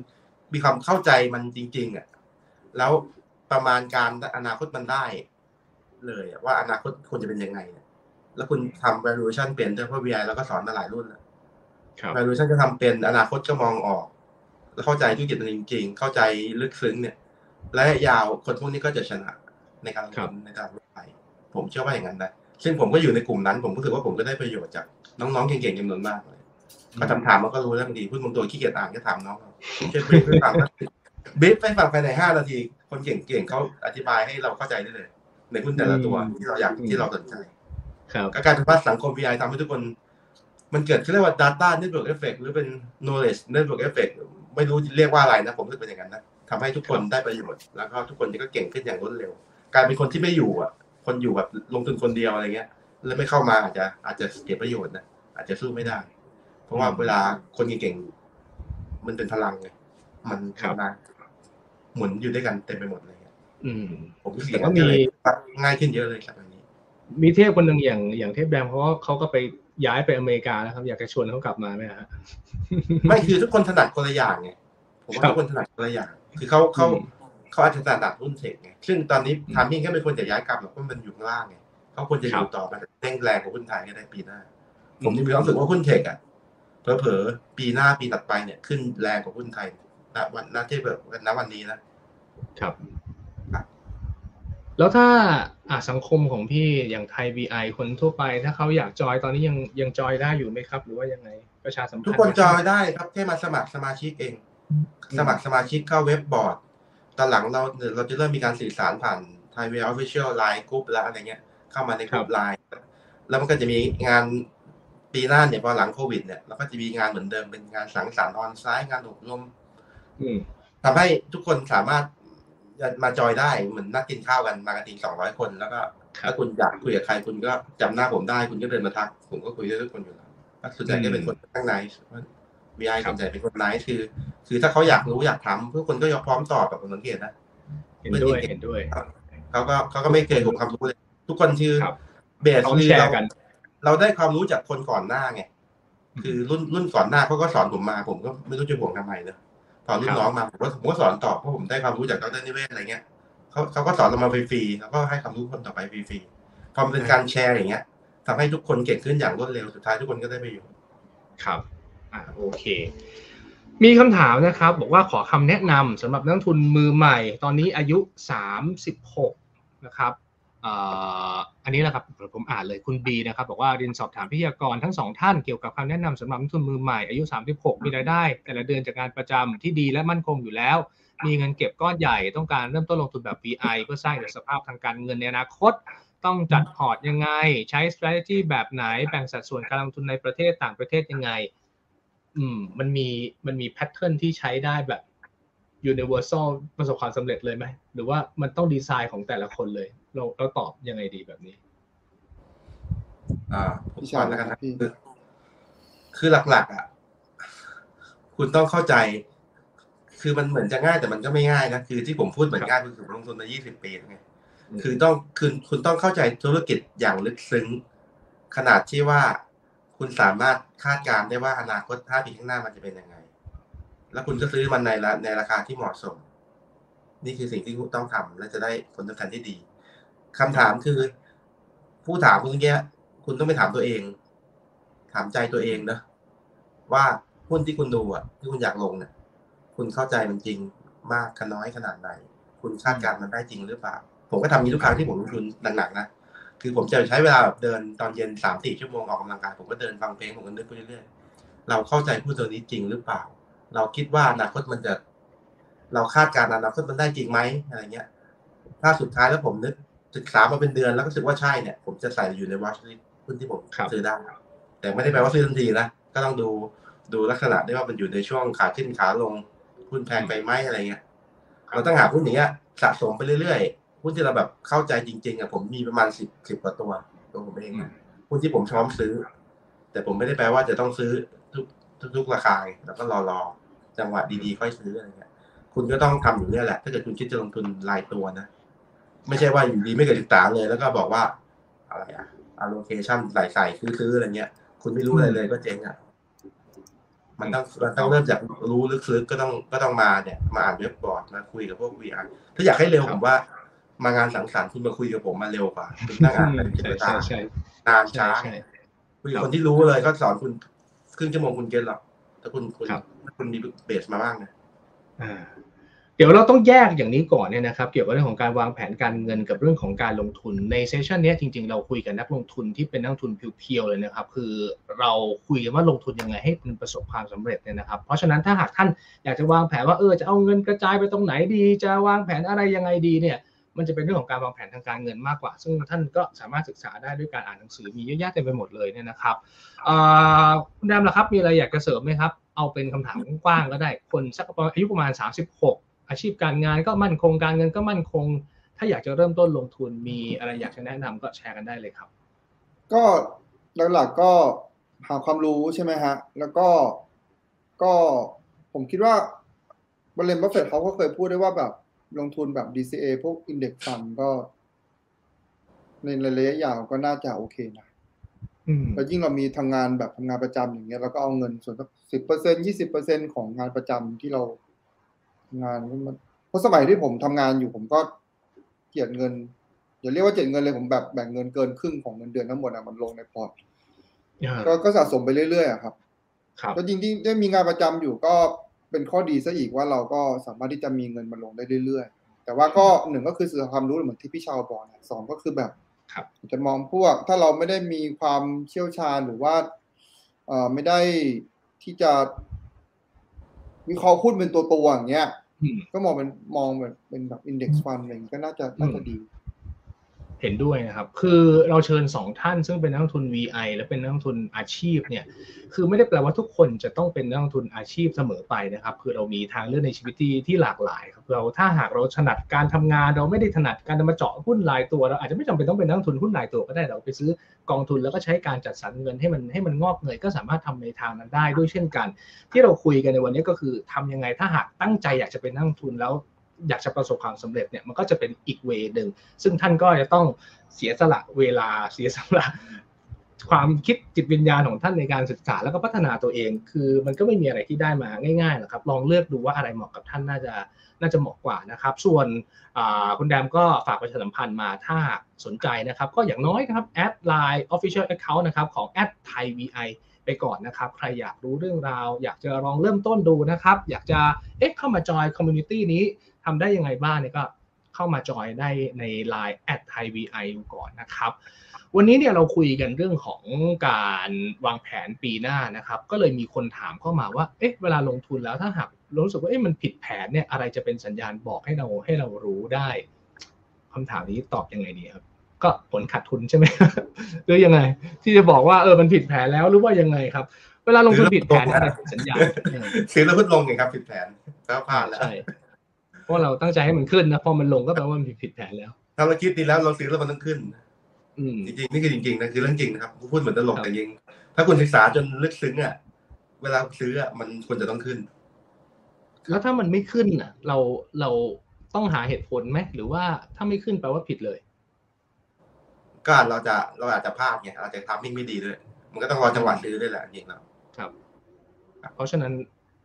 มีความเข้าใจมันจริง ๆอะแล้วประมาณการอนาคตมันได้ เลยอะว่าอนาคตควรจะเป็นยังไงเนี่ยแล้วคุณทำ valuation เป็นด้วยเพราะ VI แล้วก็สอนมาหลายรุ่นแล้วครับ valuation ก็ทำเป็นอนาคตก็มองออก แล้วเข้าใจธุรกิจมันจริง ๆ เข้าใจลึกซึ้งเนี่ยและยาวคนพวกนี้ก็จะชนะในการลงครัทุบนในตลาดหุ้นไทยผมเชื่อว่าอย่างนั้นนะซึ่งผมก็อยู่ในกลุ่มนั้น ผมรู้สึกว่าผมก็ได้ประโยชน์จากน้องๆเก่งๆจำนวนมากเลย ก็ทำถามมันก็รู้เรื่องดีพูดบางตัวขี้เกียจอ่านก็ถามน้องเราช่วยบรีฟให้ฟังบรีฟให้ฟังภายในห้านาที คนเก่งๆเขาอธิบายให้เราเข้าใจได้เลย ในหุ้นแต่ละตัวที่เราอยากที่เราสนใจครับก็กลารเป็นว่าสังคม VI ทำให้ทุกคน มันเกิดเขาเรียกว่า data network effect หรือเป็น knowledge network effect ไม่รู้เรียกว่าอะไรนะ ผมรู้สึกเป็นอย่างนั้นนะทำให้ทุกคนได้ประโยชน์ แล้วก็ทุกคนก็เก่งขึ้นอย่างรวดเร็ว กลายเป็นคนที่ไม่อยู่อะ คนอยู่แบบลงทุนคนเดียวอะไรเงี้ย แล้วไม่เข้ามาอาจจะอาจจะเสียประโยชน์นะอาจจะสู้ไม่ได้ เพราะว่าเวลาคนเก่งๆมันเป็นพลังไงมันครับมันหมุนอยู่ด้วยกันเต็มไปหมดเลยอืมผมรู้สึกอแต่ย่างก็นั้นมีเลยง่ายขึ้นเยอะเลยครับอันนี้ มีเทพคนหนึ่งอย่างอย่างเทพแบมเขาก็เขาก็ไปย้ายไปอเมริกาแล้วครับ อยากจะชวนเขากลับมาไหมฮะไม่คือทุกคนถนัดคนละอย่างไงผมว่าครับทุกคนถนัดคนละอย่าง คือเขาเขาอืมเขาอาจจะถนัดหุ้นเทคไงซึ่งตอนนี้ทามมิ่งก็ไม่ควรจะย้ายกลับหรอกเพราะมันอยู่ข้างล่างไงเขาควรจะอครัยู่บต่อมาเร่งแรงของหุ้นไทยก็ได้ปีหน้า ผมยังมีความรู้สึกว่าหุ้นเทคอะ เผลอๆปีหน้าปีถัดไปเนี่ยขึ้นแรงกว่าหุ้นไทยณวันณที่แบบณวันนี้นะครับครับแล้วถ้าอ่าสังคมของพี่อย่างไทย VI คนทั่วไป ถ้าเขาอยากจอยตอนนี้ยังยังจอยได้อยู่ไหมครับ หรือว่ายังไงประชาสัมพันธ์ทุกคนจอยได้ครับแค่มาสมัครสมาชิกเอง สมัครสมาชิกเข้าเว็บบอร์ดตอนหลังเราเราจะเริ่มมีการสื่อสารผ่านไทย VI official LINE group แล้วอะไรเงี้ย เข้ามาในกลุ่มไลน์แล้วมันก็จะมีงาน ปีหน้าเนี่ยพอหลังโควิดเนี่ยเราก็จะมีงานเหมือนเดิมเป็นงานสังสรรค์ on-site งานอบรมอืมทำให้ทุกคนสามารถมาจอยได้เหมือนนัดกินข้าวกันมากันทีสองร้อยคน แล้วก็ครับถ้าคุณอยากคุยกับใครคุณก็จำหน้าผมได้ คุณก็เดินมาทัก ผมก็คุยด้วยทุกคนอยู่แล้วส่วนใหญ่ก็เป็นคนข้างในวีไอครับส่วนใหญ่เป็นคนไนท์คือ คือถ้าเขาอยากรู้อยากทำทุกคนก็ยอมพร้อมตอบแบบผมสังเกตนะเห็นด้วยเห็นด้วยเขาก็เขาก็ไม่เคยผมความรู้เลยทุกคนคือครับเบสเขาคือแชเราร์กัน เราได้ความรู้จากคนก่อนหน้าไงคือรุ่นรุ่นก่อนหน้าเขาก็สอนผมมา ผมก็ไม่รู้จะห่วงทำไมเนอะพอรุ่ครันบน้องมาผมก็ผมก็สอนต่อเพราะผมได้ความรู้จากดรนิเวศน์อะไรเงี้ยเขาเขาก็สอนเรามาฟรีๆแล้วก็ให้ความรู้คนต่อไปฟรีๆพอมันเป็นการแชร์อย่างเงี้ยทำให้ทุกคนเก่งขึ้นอย่างรวดเร็วสุดท้ายทุกคนก็ได้ประโยชน์ครับอ่าโอเค มีคำถามนะครับ บอกว่าขอคำแนะนำสำหรับนักลงทุนมือใหม่ ตอนนี้อายุ 36 นะครับเอ่ออันนี้แหละครับเดี๋ยวผมอ่านเลยคุณบีนะครับบอกว่าเรียนสอบถามพิทยากรทั้งสองท่านเกี่ยวกับคำแนะนำสำหรับนักลงทุนมือใหม่อายุ 36 มีรายได้ แต่ละเดือนจากงานประจำที่ดีและมั่นคงอยู่แล้ว มีเงินเก็บก้อนใหญ่ต้องการเริ่มต้นลงทุนแบบ VI เพื่อสร้างอิสรภาพทางการเงินในอนาคต ต้องจัดพอร์ตยังไง ใช้ strategy แบบไหนแบ่งสัดส่วนการลงทุนในประเทศต่างประเทศยังไง อืมมันมีมันมี pattern ที่ใช้ได้แบบ universal ประสบความสำเร็จเลยไหมหรือว่ามันต้องดีไซน์ของแต่ละคนเลย เราเราตอบยังไงดีแบบนี้ อ่าผมพี่ชายก่อนแล้วกันนะครับพี่คือคือหลัก ๆ อะ คุณต้องเข้าใจ คือมันเหมือนจะง่ายแต่มันก็ไม่ง่ายนะคือที่ผมพูดเหมือนง่ายคือผมลงทุนมา 20 ปีแล้วไงอืมคือต้องคือคุณต้องเข้าใจธุรกิจอย่างลึกซึ้ง ขนาดที่ว่าคุณสามารถคาดการณ์ได้ว่าอนาคต 5 ปีข้างหน้ามันจะเป็นยังไง แล้วคุณก็ซื้อมันในราในราคาที่เหมาะสม นี่คือสิ่งที่คุณต้องทำและจะได้ผลตอบแทนที่ดีคำถามคือ ผู้ถามคุณเมื่อกี้คุณต้องไปถามตัวเอง ถามใจตัวเองนะว่าหุ้นที่คุณดูอะที่คุณอยากลงเนี่ยคุณเข้าใจมันจริงมากขน้อยขนาดไหน คุณคาดการณ์มันได้จริงหรือเปล่า ผมก็ทำนี้ทุกครั้งที่ผมลงทุนหนักๆนะคือผมจะใช้เวลาแบบเดินตอนเย็นสามสี่ชั่วโมงออกกำลังกายผมก็เดินฟังเพลงผมก็นึกไปเรื่อยๆเราเข้าใจผู้ตัวนี้จริงหรือเปล่า เราคิดว่าอนาคตมันจะ เราคาดการณ์อนาคตมันได้จริงไหมอะไรเงี้ย ถ้าสุดท้ายแล้วผมนึกศึกษามาเป็นเดือนแล้วก็รู้สึกว่าใช่เนี่ย ผมจะใส่อยู่ในวอชลิสหุ้นที่ผมครับซื้อได้แต่ไม่ได้แปลว่าซื้อทันทีนะก็ต้องดูดูลักษณะด้วยว่ามันอยู่ในช่วงขาขึ้นขาลงหุ้นแพงไปไหมอะไรเงี้ยเราต้องหาหุ้นอย่างเงี้ยสะสมไปเรื่อยๆหุ้นที่เราแบบเข้าใจจริงๆอะผมมีประมาณสิบสิบกว่าตัวตัวผมเองนะหุ้นที่ผมชอบซื้อ แต่ผมไม่ได้แปลว่าจะต้องซื้อ ทุกทุกทุกราคาไงแล้วก็รอรอจังหวะดีๆค่อยซื้ออะไรเงี้ยคุณก็ต้องทำอยู่เนี่ยแหละ ถ้าเกิดคุณคิดจะลงทุนรายตัวนะ ไม่ใช่ว่าอยู่ดีไม่เกิดศึกษาเลย แล้วก็บอกว่า อะไรอะ allocation ใส่ใส่ซื้อซื้ออะไรเงี้ย คุณไม่รู้อะไรเลยก็เจ๊งอะมันต้องมันต้องเริ่มจากรู้ลึกๆก็ต้องก็ต้องมาเนี่ย มาอ่านเว็บบอร์ดมาคุยกับพวก VR ถ้าอยากให้เร็วผมว่ามางานสังสรรค์คุณมาคุยกับผมมาเร็วกว่าคุณนั่งอ่านอะไรใช่ใช่ใช่นานใช่ช้าใช่คุยกับคนที่รู้เลยก็สอนคุณ ครึ่งชั่วโมงคุณเก็ตหรอกถ้าคุณคุณครับถ้าคุณมีเบสมาบ้างนะอ่าเดี๋ยวเราต้องแยกอย่างนี้ก่อนเนี่ยนะครับเกี่ยวกับเรื่องของการวางแผนการเงินกับเรื่องของการลงทุนในเซสชันนี้จริงๆ เราคุยกับนักลงทุนที่เป็นนักลงทุนเพียวๆเลยนะครับ คือเราคุยกันว่าลงทุนยังไงให้มันประสบความสำเร็จเนี่ยนะครับ เพราะฉะนั้นถ้าหากท่านอยากจะวางแผนว่าเออจะเอาเงินกระจายไปตรงไหนดี จะวางแผนอะไรยังไงดีเนี่ย มันจะเป็นเรื่องของการวางแผนทางการเงินมากกว่า ซึ่งท่านก็สามารถศึกษาได้ด้วยการอ่านหนังสือมีเยอะแยะเต็มไปหมดเลยเนี่ยนะครับคุณแดมล่ะครับ มีอะไรอยากจะเสริมไหมครับ เอาเป็นคำถามกว้างก็ได้คนสักประมาณอายุประมาณ 36 อาชีพการงานก็มั่นคงการเงินก็มั่นคง ถ้าอยากจะเริ่มต้นลงทุนมีอะไรอยากจะแนะนำก็แชร์กันได้เลยครับ ก็หลักๆก็หาความรู้ใช่ไหมฮะ แล้วก็ก็ผมคิดว่าวอร์เรนบัฟเฟตต์เขาก็เคยพูดได้ว่าแบบ ลงทุนแบบ DCA พวก Index Fund ก็ ในระยะยาวก็น่าจะโอเคนะอืมแล้วยิ่งเรามีทำงานแบบทำงานประจำอย่างเงี้ยเราก็เอาเงินส่วนสักสิบเปอร์เซ็นต์ยี่สิบเปอร์เซ็นต์ของงานประจำที่เราทำงานมันเพราะสมัยที่ผมทำงานอยู่ผมก็เจียดเงินอย่าเรียกว่าเจียดเงินเลยผมแบบแบ่งเงินเกินครึ่งของเงินเดือนทั้งหมดอะมันลงในพอร์ตก็ก็สะสมไปเรื่อยๆอะครับ ครับก็จริงๆได้มีงานประจำอยู่ก็ เป็นข้อดีซะอีกว่าเราก็สามารถที่จะมีเงินมาลงได้เรื่อยๆ แต่ว่าก็หนึ่งก็คือสื่อความรู้เหมือนที่พี่ชาวบอกนะสองก็คือแบบครับจะมองพวกถ้าเราไม่ได้มีความเชี่ยวชาญหรือว่าเอ่อไม่ได้ที่จะวิเคราะห์หุ้นเป็นตัวตัวๆอย่างเงี้ยอืมก็มองเป็นมองแบบเป็นแบบอินเด็กซ์ฟันอะไรอย่างงี้ก็น่าจะน่าจะดี เห็นด้วยนะครับ คือเราเชิญสองท่านซึ่งเป็นนักลงทุน VI และเป็นนักลงทุนอาชีพเนี่ย คือไม่ได้แปลว่าทุกคนจะต้องเป็นนักลงทุนอาชีพเสมอไปนะครับ คือเรามีทางเลือกในชีวิตที่ที่หลากหลายครับ เราถ้าหากเราถนัดการทำงาน เราไม่ได้ถนัดการมาเจาะหุ้นรายตัว เราอาจจะไม่จำเป็นต้องเป็นนักลงทุนหุ้นรายตัวก็ได้ เราไปซื้อกองทุนแล้วก็ใช้การจัดสรรเงินให้มันให้มันงอกเงยก็สามารถทำในทางนั้นได้ด้วยเช่นกัน ที่เราคุยกันในวันนี้ก็คือทำยังไงถ้าหากตั้งใจอยากจะเป็นนักลงทุนแล้ว อยากจะประสบความสำเร็จเนี่ยมันก็จะเป็นอีกเวหนึ่งซึ่งท่านก็จะต้องเสียสละเวลาเสียสละความคิดจิตวิญญาณของท่านในการศึกษาแล้วก็พัฒนาตัวเอง คือมันก็ไม่มีอะไรที่ได้มาง่ายๆหรอกครับ ลองเลือกดูว่าอะไรเหมาะกับท่านน่าจะน่าจะเหมาะกว่านะครับ ส่วนคุณแดมก็ฝากประชาสัมพันธ์มาถ้าสนใจนะครับ ก็อย่างน้อยนะครับ add ไลน์ official account นะครับของแอดไทย VI ไปก่อนนะครับ ใครอยากรู้เรื่องราว อยากจะลองเริ่มต้นดูนะครับ อยากจะเอ๊ะเข้ามา join community นี้ ทำได้ยังไงบ้างเนี่ยก็เข้ามาจอยได้ใน Line แอดไทย VI ดูก่อนนะครับ วันนี้เนี่ยเราคุยกันเรื่องของการวางแผนปีหน้านะครับ ก็เลยมีคนถามเข้ามาว่า เอ๊ะ เวลาลงทุนแล้วถ้าหากรู้สึกว่าเอ๊ะมันผิดแผนเนี่ยอะไรจะเป็นสัญญาณบอกให้เราให้เรารู้ได้คำถามนี้ตอบยังไงดีครับ ก็ผลขาดทุนใช่ไหมหรือยังไง ที่จะบอกว่าเออมันผิดแผนแล้วหรือว่ายังไงครับ เวลาลงทุนผิดแผนอะไรเป็นสัญญาณเออซื้อแล้วขึ้นลงไงครับ ผิดแผนแล้วพลาดแล้วใช่ เพราะเราตั้งใจให้มันขึ้นนะพอมันลงก็แปลว่ามันผิดผิดแผนแล้วถ้าเราคิดดีแล้วเราซื้อแล้วมันต้องขึ้นอืมจริงๆนี่คือจริงๆนะคือเรื่องจริงนะครับพูดเหมือนตลกครับแต่จริง ถ้าคุณศึกษาจนลึกซึ้งอะเวลาซื้ออะมันควรจะต้องขึ้น แล้วถ้ามันไม่ขึ้นน่ะ เราเราต้องหาเหตุผลไหมหรือว่าถ้าไม่ขึ้นแปลว่าผิดเลย ก็เราจะเราอาจจะพลาดไงอาจจะทำมิ่งไม่ดีด้วย มันก็ต้องรอจังหวะซื้อด้วยแหละจริงๆแล้วครับ เพราะฉะนั้น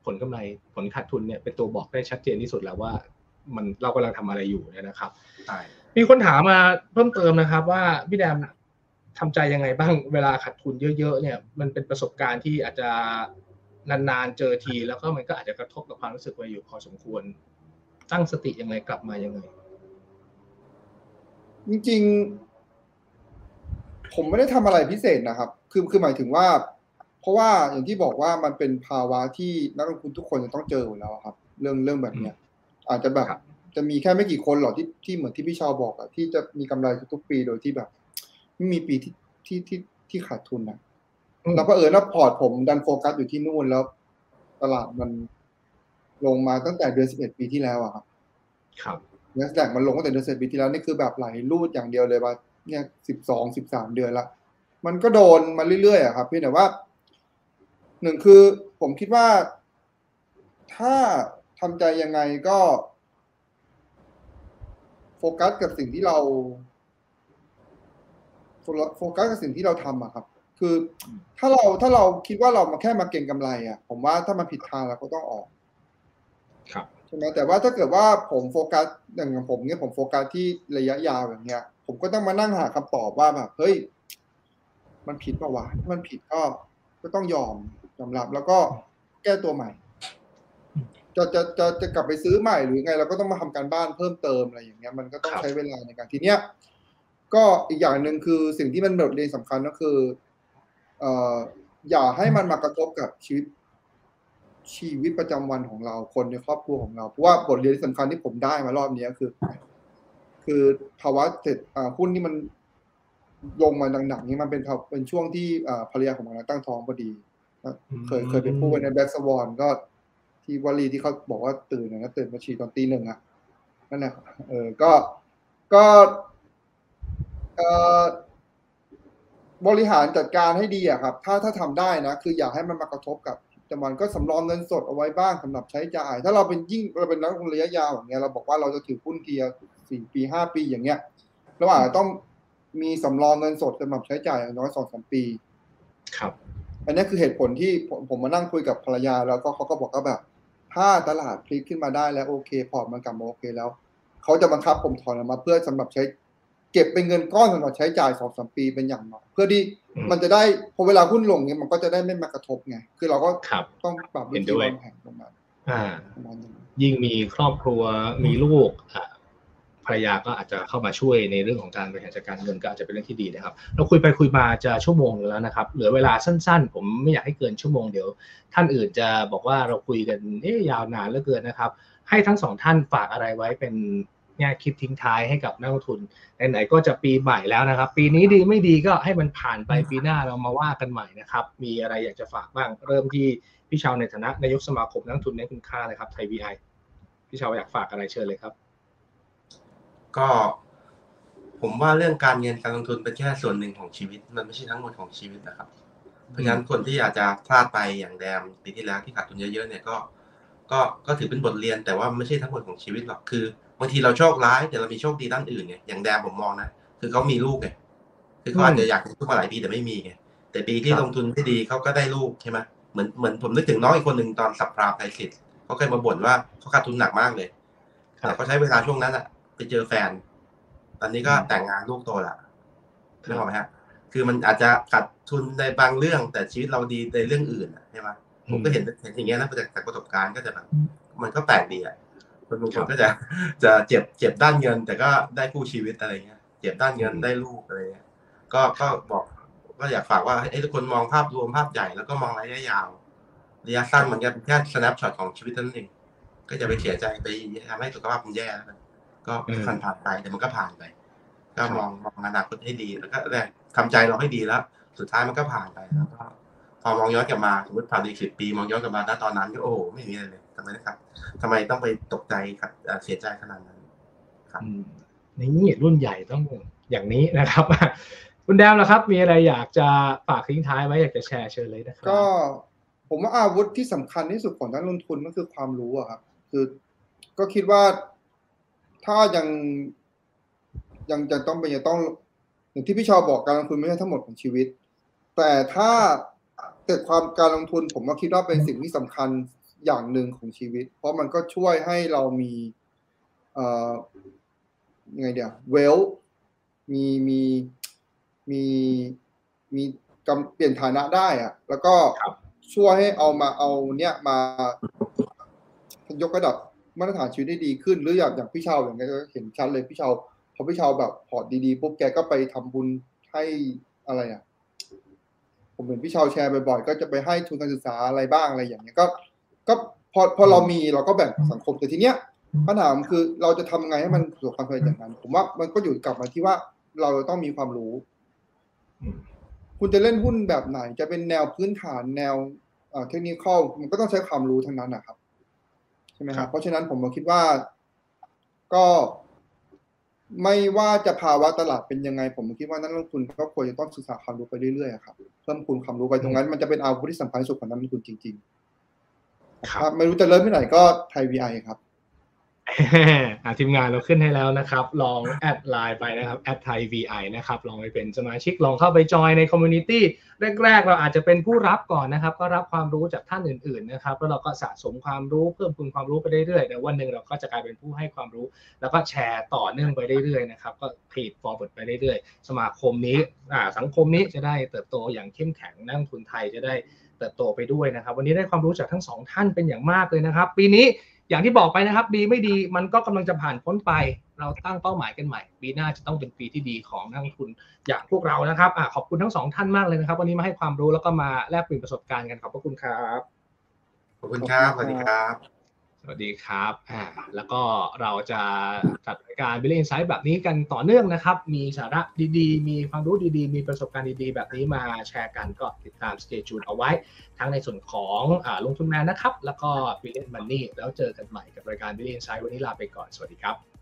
ผลกำไรผลขาดทุนเนี่ยเป็นตัวบอกได้ชัดเจนที่สุดแล้วว่า มันเรากำลังทำอะไรอยู่เนี่ยนะครับใช่มีคนถามมาเพิ่มเติมนะครับ ว่าพี่แดมทำใจยังไงบ้างเวลาขาดทุนเยอะๆเนี่ยมันเป็นประสบการณ์ที่อาจจะนานๆเจอที แล้วก็มันก็อาจจะกระทบกับความรู้สึกไว้อยู่พอสมควร ตั้งสติยังไงกลับมายังไง จริงๆ ผมไม่ได้ทำอะไรพิเศษนะครับ คือคือหมายถึงว่า เพราะว่าอย่างที่บอกว่ามันเป็นภาวะที่นักลงทุนทุกคนจะต้องเจออยู่แล้วครับ เรื่องเรื่องแบบเนี้ย อาจจะแบบครับจะมีแค่ไม่กี่คนหรอกที่ที่เหมือนที่พี่ชาวบอกอะที่จะมีกำไรทุกๆปีโดยที่แบบไม่มีปีที่ที่ที่ที่ขาดทุนนะอืมแล้วก็เออแล้วพอร์ตผมดันโฟกัสอยู่ที่นู่นแล้ว ตลาดมันลงมาตั้งแต่เดือนสิบเอ็ดปีที่แล้วอะครับครับเนสแดกมันลงตั้งแต่เดือนสิบปีที่แล้วนี่คือแบบไหลรูดอย่างเดียวเลยว่าเนี่ยสิบสองสิบสามเดือนละมันก็โดนมาเรื่อยๆอะครับเพียงแต่ว่าหนึ่งคือผมคิดว่าถ้า ทำใจยังไงก็ โฟกัสกับสิ่งที่เราโฟกัสกับสิ่งที่เราทำอะครับ คือถ้าเราถ้าเราคิดว่าเรามาแค่มาเก็งกำไรอะผมว่าถ้ามันผิดทางเราก็ต้องออกครับใช่ไหมแต่ว่าถ้าเกิดว่าผมโฟกัสอย่างผมเนี่ยผมโฟกัสที่ระยะยาวอย่างเงี้ย ผมก็ต้องมานั่งหาคำตอบว่าแบบเฮ้ย มันผิดปะวะถ้ามันผิดก็ก็ต้องยอมยอมรับแล้วก็แก้ตัวใหม่ จะจะจะจะกลับไปซื้อใหม่หรือไงเราก็ต้องมาทำการบ้านเพิ่มเติมอะไรอย่างเงี้ยมันก็ต้องครับใช้เวลาในการทีเนี้ยก็อีกอย่างหนึ่งคือสิ่งที่มันบทเรียนสำคัญก็คือเอ่ออย่าให้มันมากระทบกับชีวิตชีวิตประจำวันของเราคนในครอบครัวของเราเพราะว่าบทเรียนที่สำคัญที่ผมได้มารอบเนี้ยคือ คือภาวะเศรษฐอ่าหุ้นที่มันลงมาหนักๆนี้มันเป็นภาวเป็นช่วงที่อ่าภรรยาของมันตั้งท้องพอดีเคยเคยไปพูดไว้ในแบ็กสวอนก็ ที่วลีที่เขาบอกว่าตื่นนะตื่นมาฉี่ตอนตีหนึ่งอะนั่นแหละเออก็ก็เอ่อบริหารจัดการให้ดีอะครับ ถ้าถ้าทำได้นะ คืออยากให้มันมากระทบกับแต่มันก็สำรองเงินสดเอาไว้บ้างสำหรับใช้จ่าย ถ้าเราเป็นยิ่งเราเป็นนักลงทุนระยะยาวอย่างเงี้ยเราบอกว่าเราจะถือหุ้นเทียสี่ปีห้าปีอย่างเงี้ยเราอาจจะต้องมีสำรองเงินสดสำหรับใช้จ่ายอย่างน้อยสองสามปี ครับ อันนี้คือเหตุผลที่ผมผมมานั่งคุยกับภรรยา แล้วก็เขาก็บอกว่าแบบ ถ้าตลาดพลิกขึ้นมาได้แล้วโอเค พอร์ตมันกลับมาโอเคแล้ว เขาจะบังคับผมถอนออกมาเพื่อสำหรับใช้ เก็บเป็นเงินก้อนสำหรับใช้จ่ายสองสามปีเป็นอย่างน้อยเพื่อที่อืมมันจะได้พอเวลาหุ้นลงเนี่ยมันก็จะได้ไม่มากระทบไงคือเราก็ครับต้องปรับวิเห็นธีด้วยวางแผนประมาณอ่าประมาณนี้ยิ่งมีครอบครัวมีลูกอะ ภรรยาก็อาจจะเข้ามาช่วยในเรื่องของการบริหารจัดการเงินก็อาจจะเป็นเรื่องที่ดีนะครับ เราคุยไปคุยมาจะชั่วโมงหนึ่งแล้วนะครับ เหลือเวลาสั้นๆ ผมไม่อยากให้เกินชั่วโมงเดี๋ยว ท่านอื่นจะบอกว่าเราคุยกันเอ๊ะยาวนานเหลือเกินนะครับ ให้ทั้งสองท่านฝากอะไรไว้เป็นแง่คิดทิ้งท้ายให้กับนักลงทุนไหนๆก็จะปีใหม่แล้วนะครับ ปีนี้ดีไม่ดีก็ให้มันผ่านไปปีหน้าเรามาว่ากันใหม่นะครับ มีอะไรอยากจะฝากบ้าง เริ่มที่พี่ชาวในฐานะนายกสมาคมนักลงทุนในคุณค่าเลยครับไทยวีไอพี่ชาวอยากฝากอะไรเชิญเลยครับ ก็ ผมว่าเรื่องการเงินการลงทุนเป็นแค่ส่วนหนึ่งของชีวิต มันไม่ใช่ทั้งหมดของชีวิตนะครับ เพราะฉะนั้นคนที่อาจจะพลาดไปอย่างแดมปีที่แล้วที่ขาดทุนเยอะๆเนี่ยก็ก็ก็ถือเป็นบทเรียนแต่ว่าไม่ใช่ทั้งหมดของชีวิตหรอกคือบางทีเราโชคร้ายแต่เรามีโชคดีด้านอื่นไงอย่างแดมผมมองนะคือเขามีลูกไงคือเขาอาจจะอยากมีลูกมาหลายปีแต่ไม่มีไงแต่ปีที่ลงทุนไม่ดีเขาก็ได้ลูกใช่ไหมเหมือนเหมือนผมนึกถึงน้องอีกคนหนึ่งตอนสับพราไพสิทธิ์เขาเคยมาบ่นว่าเขาขาดทุนหนักมากเลยแต่เขาใช้เวลาช่วงนั้นอะ เจอแฟน ตอนนี้ก็อืมแต่งงานลูกโตละครับนึกออกไหมฮะ คือมันอาจจะขาดทุนในบางเรื่อง แต่ชีวิตเราดีในเรื่องอื่นอะใช่ไหมผมก็เห็นเห็นอย่างเงี้ยนะจากจากประสบการณ์ก็จะแบบมันก็แปลกดีอะคนบางคนก็จะจะเจ็บเจ็บด้านเงิน แต่ก็ได้คู่ชีวิตอะไรเงี้ย เจ็บด้านเงินได้ลูกอะไรเงี้ย ก็ก็บอกก็อยากฝากว่าให้ทุกคนมองภาพรวมภาพใหญ่แล้วก็มองระยะยาวระยะสั้นมันก็เป็นแค่ snapshot ของชีวิตเท่านั้นเองก็จะไปเสียใจไปทำให้สุขภาพมันแย่แล้ว กันก็อืมผ่านผ่านไปแต่มันก็ผ่านไป ก็ครับมองมองอนาคตให้ดีแล้วก็แรกทำใจเราให้ดีแล้ว สุดท้ายมันก็ผ่านไปแล้วก็พอมองย้อนกลับมาสมมติผ่านอีกสิบปี มองย้อนกลับมาณตอนนั้นก็โอ้โหไม่มีอะไรเลยทำไมนะครับทำไมต้องไปตกใจกับเอ่อเสียใจขนาดนั้นครับอืมนี่รุ่นใหญ่ต้องอย่างนี้นะครับคุณแดมล่ะครับ มีอะไรอยากจะฝากทิ้งท้ายไว้อยากจะแชร์เชิญเลยนะครับก็ผมว่าอาวุธที่สำคัญที่สุดของนักลงทุนก็คือความรู้อะครับคือก็คิดว่า ถ้ายังยังจะต้องเป็นจะต้องอย่างที่พี่ชาวบอกการลงทุนไม่ใช่ทั้งหมดของชีวิต แต่ถ้าเกิดความการลงทุนผมก็คิดว่าเป็นสิ่งที่สำคัญอย่างหนึ่งของชีวิต เพราะมันก็ช่วยให้เรามีเอ่อยังไงเดียวเวลมีมีมีมีกำเปลี่ยนฐานะได้อะแล้วก็ครับช่วยให้เอามาเอาเนี่ยมายกระดับ มาตรฐานชีวิตได้ดีขึ้น หรืออย่างอย่างพี่ชาวอย่างเงี้ยก็เห็นชัดเลยพี่ชาวพอพี่ชาวแบบพอร์ตดีๆปุ๊บแกก็ไปทำบุญให้อะไรอะ ผมเห็นพี่ชาวแชร์บ่อยๆก็จะไปให้ทุนการศึกษาอะไรบ้างอะไรอย่างเงี้ยก็ก็พอพอเรามีเราก็แบ่งสังคมแต่ทีเนี้ยปัญหามันคือเราจะทำไงให้มันประสบความสำเร็จอย่างนั้น ผมว่ามันก็อยู่กลับมาที่ว่าเราต้องมีความรู้ คุณจะเล่นหุ้นแบบไหน จะเป็นแนวพื้นฐานแนวเทคนิคอลมันก็ต้องใช้ความรู้ทั้งนั้นนะครับ ช่ไหมคครัรับบเพราะฉะนั้นผมก็คิดว่าก็ไม่ว่าจะภาวะตลาดเป็นยังไง ผมคิดว่านักลงทุนก็ควรจะต้องศึกษาความรู้ไปเรื่อยๆอะครับเพิ่มคูณความรู้ไปตรงนั้น มันจะเป็นอาวุธที่สำคัญที่สุดของนักลงทุนจริงๆครับครับ ไม่รู้จะเริ่มที่ไหนก็ไทย VI ครับ อะทีมงานเราขึ้นให้แล้วนะครับ ลอง add ไลน์ไปนะครับแอดไทย VI นะครับ ลองไปเป็นสมาชิก ลองเข้าไปจอยใน community แรก ๆ เราอาจจะเป็นผู้รับก่อนนะครับ ก็รับความรู้จากท่านอื่น ๆ นะครับ แล้วเราก็สะสมความรู้เพิ่มพูนความรู้ไปเรื่อยๆแต่วันหนึ่งเราก็จะกลายเป็นผู้ให้ความรู้ แล้วก็แชร์ต่อเนื่องไปเรื่อยๆนะครับก็ pay forward ไปเรื่อยๆ สมาคมนี้สังคมนี้จะได้เติบโตอย่างเข้มแข็งนักทุนไทยจะได้เติบโตไปด้วยนะครับ วันนี้ได้ความรู้จากทั้งสองท่านเป็นอย่างมากเลยนะครับ ปีนี้ อย่างที่บอกไปนะครับปีไม่ดีมันก็กำลังจะผ่านพ้นไป เราตั้งเป้าหมายกันใหม่ปีหน้าจะต้องเป็นปีที่ดีของนักลงทุนอย่างพวกเรานะครับอขอบคุณทั้งสองท่านมากเลยนะครับ วันนี้มาให้ความรู้แล้วก็มาแลกเปลี่ยนประสบการณ์กันขอบพระคุณครับ ขอบคุณครับสวัสดีครับ สวัสดีครับอ่าแล้วก็เราจะจัดรายการ b i l l i o n Insight แบบนี้กันต่อเนื่องนะครับ มีสาระดีๆ มีความรู้ดีๆ มีประสบการณ์ดีๆ แบบนี้มาแชร์กันก็ติดตาม Stay tuned เอาไว้ ทั้งในส่วนของอาลงทุนแมนนะครับ แล้วก็ b i l l i o n Money แล้วเจอกันใหม่กับรายการ b i l l i o n Insight วันนี้ลาไปก่อน สวัสดีครับ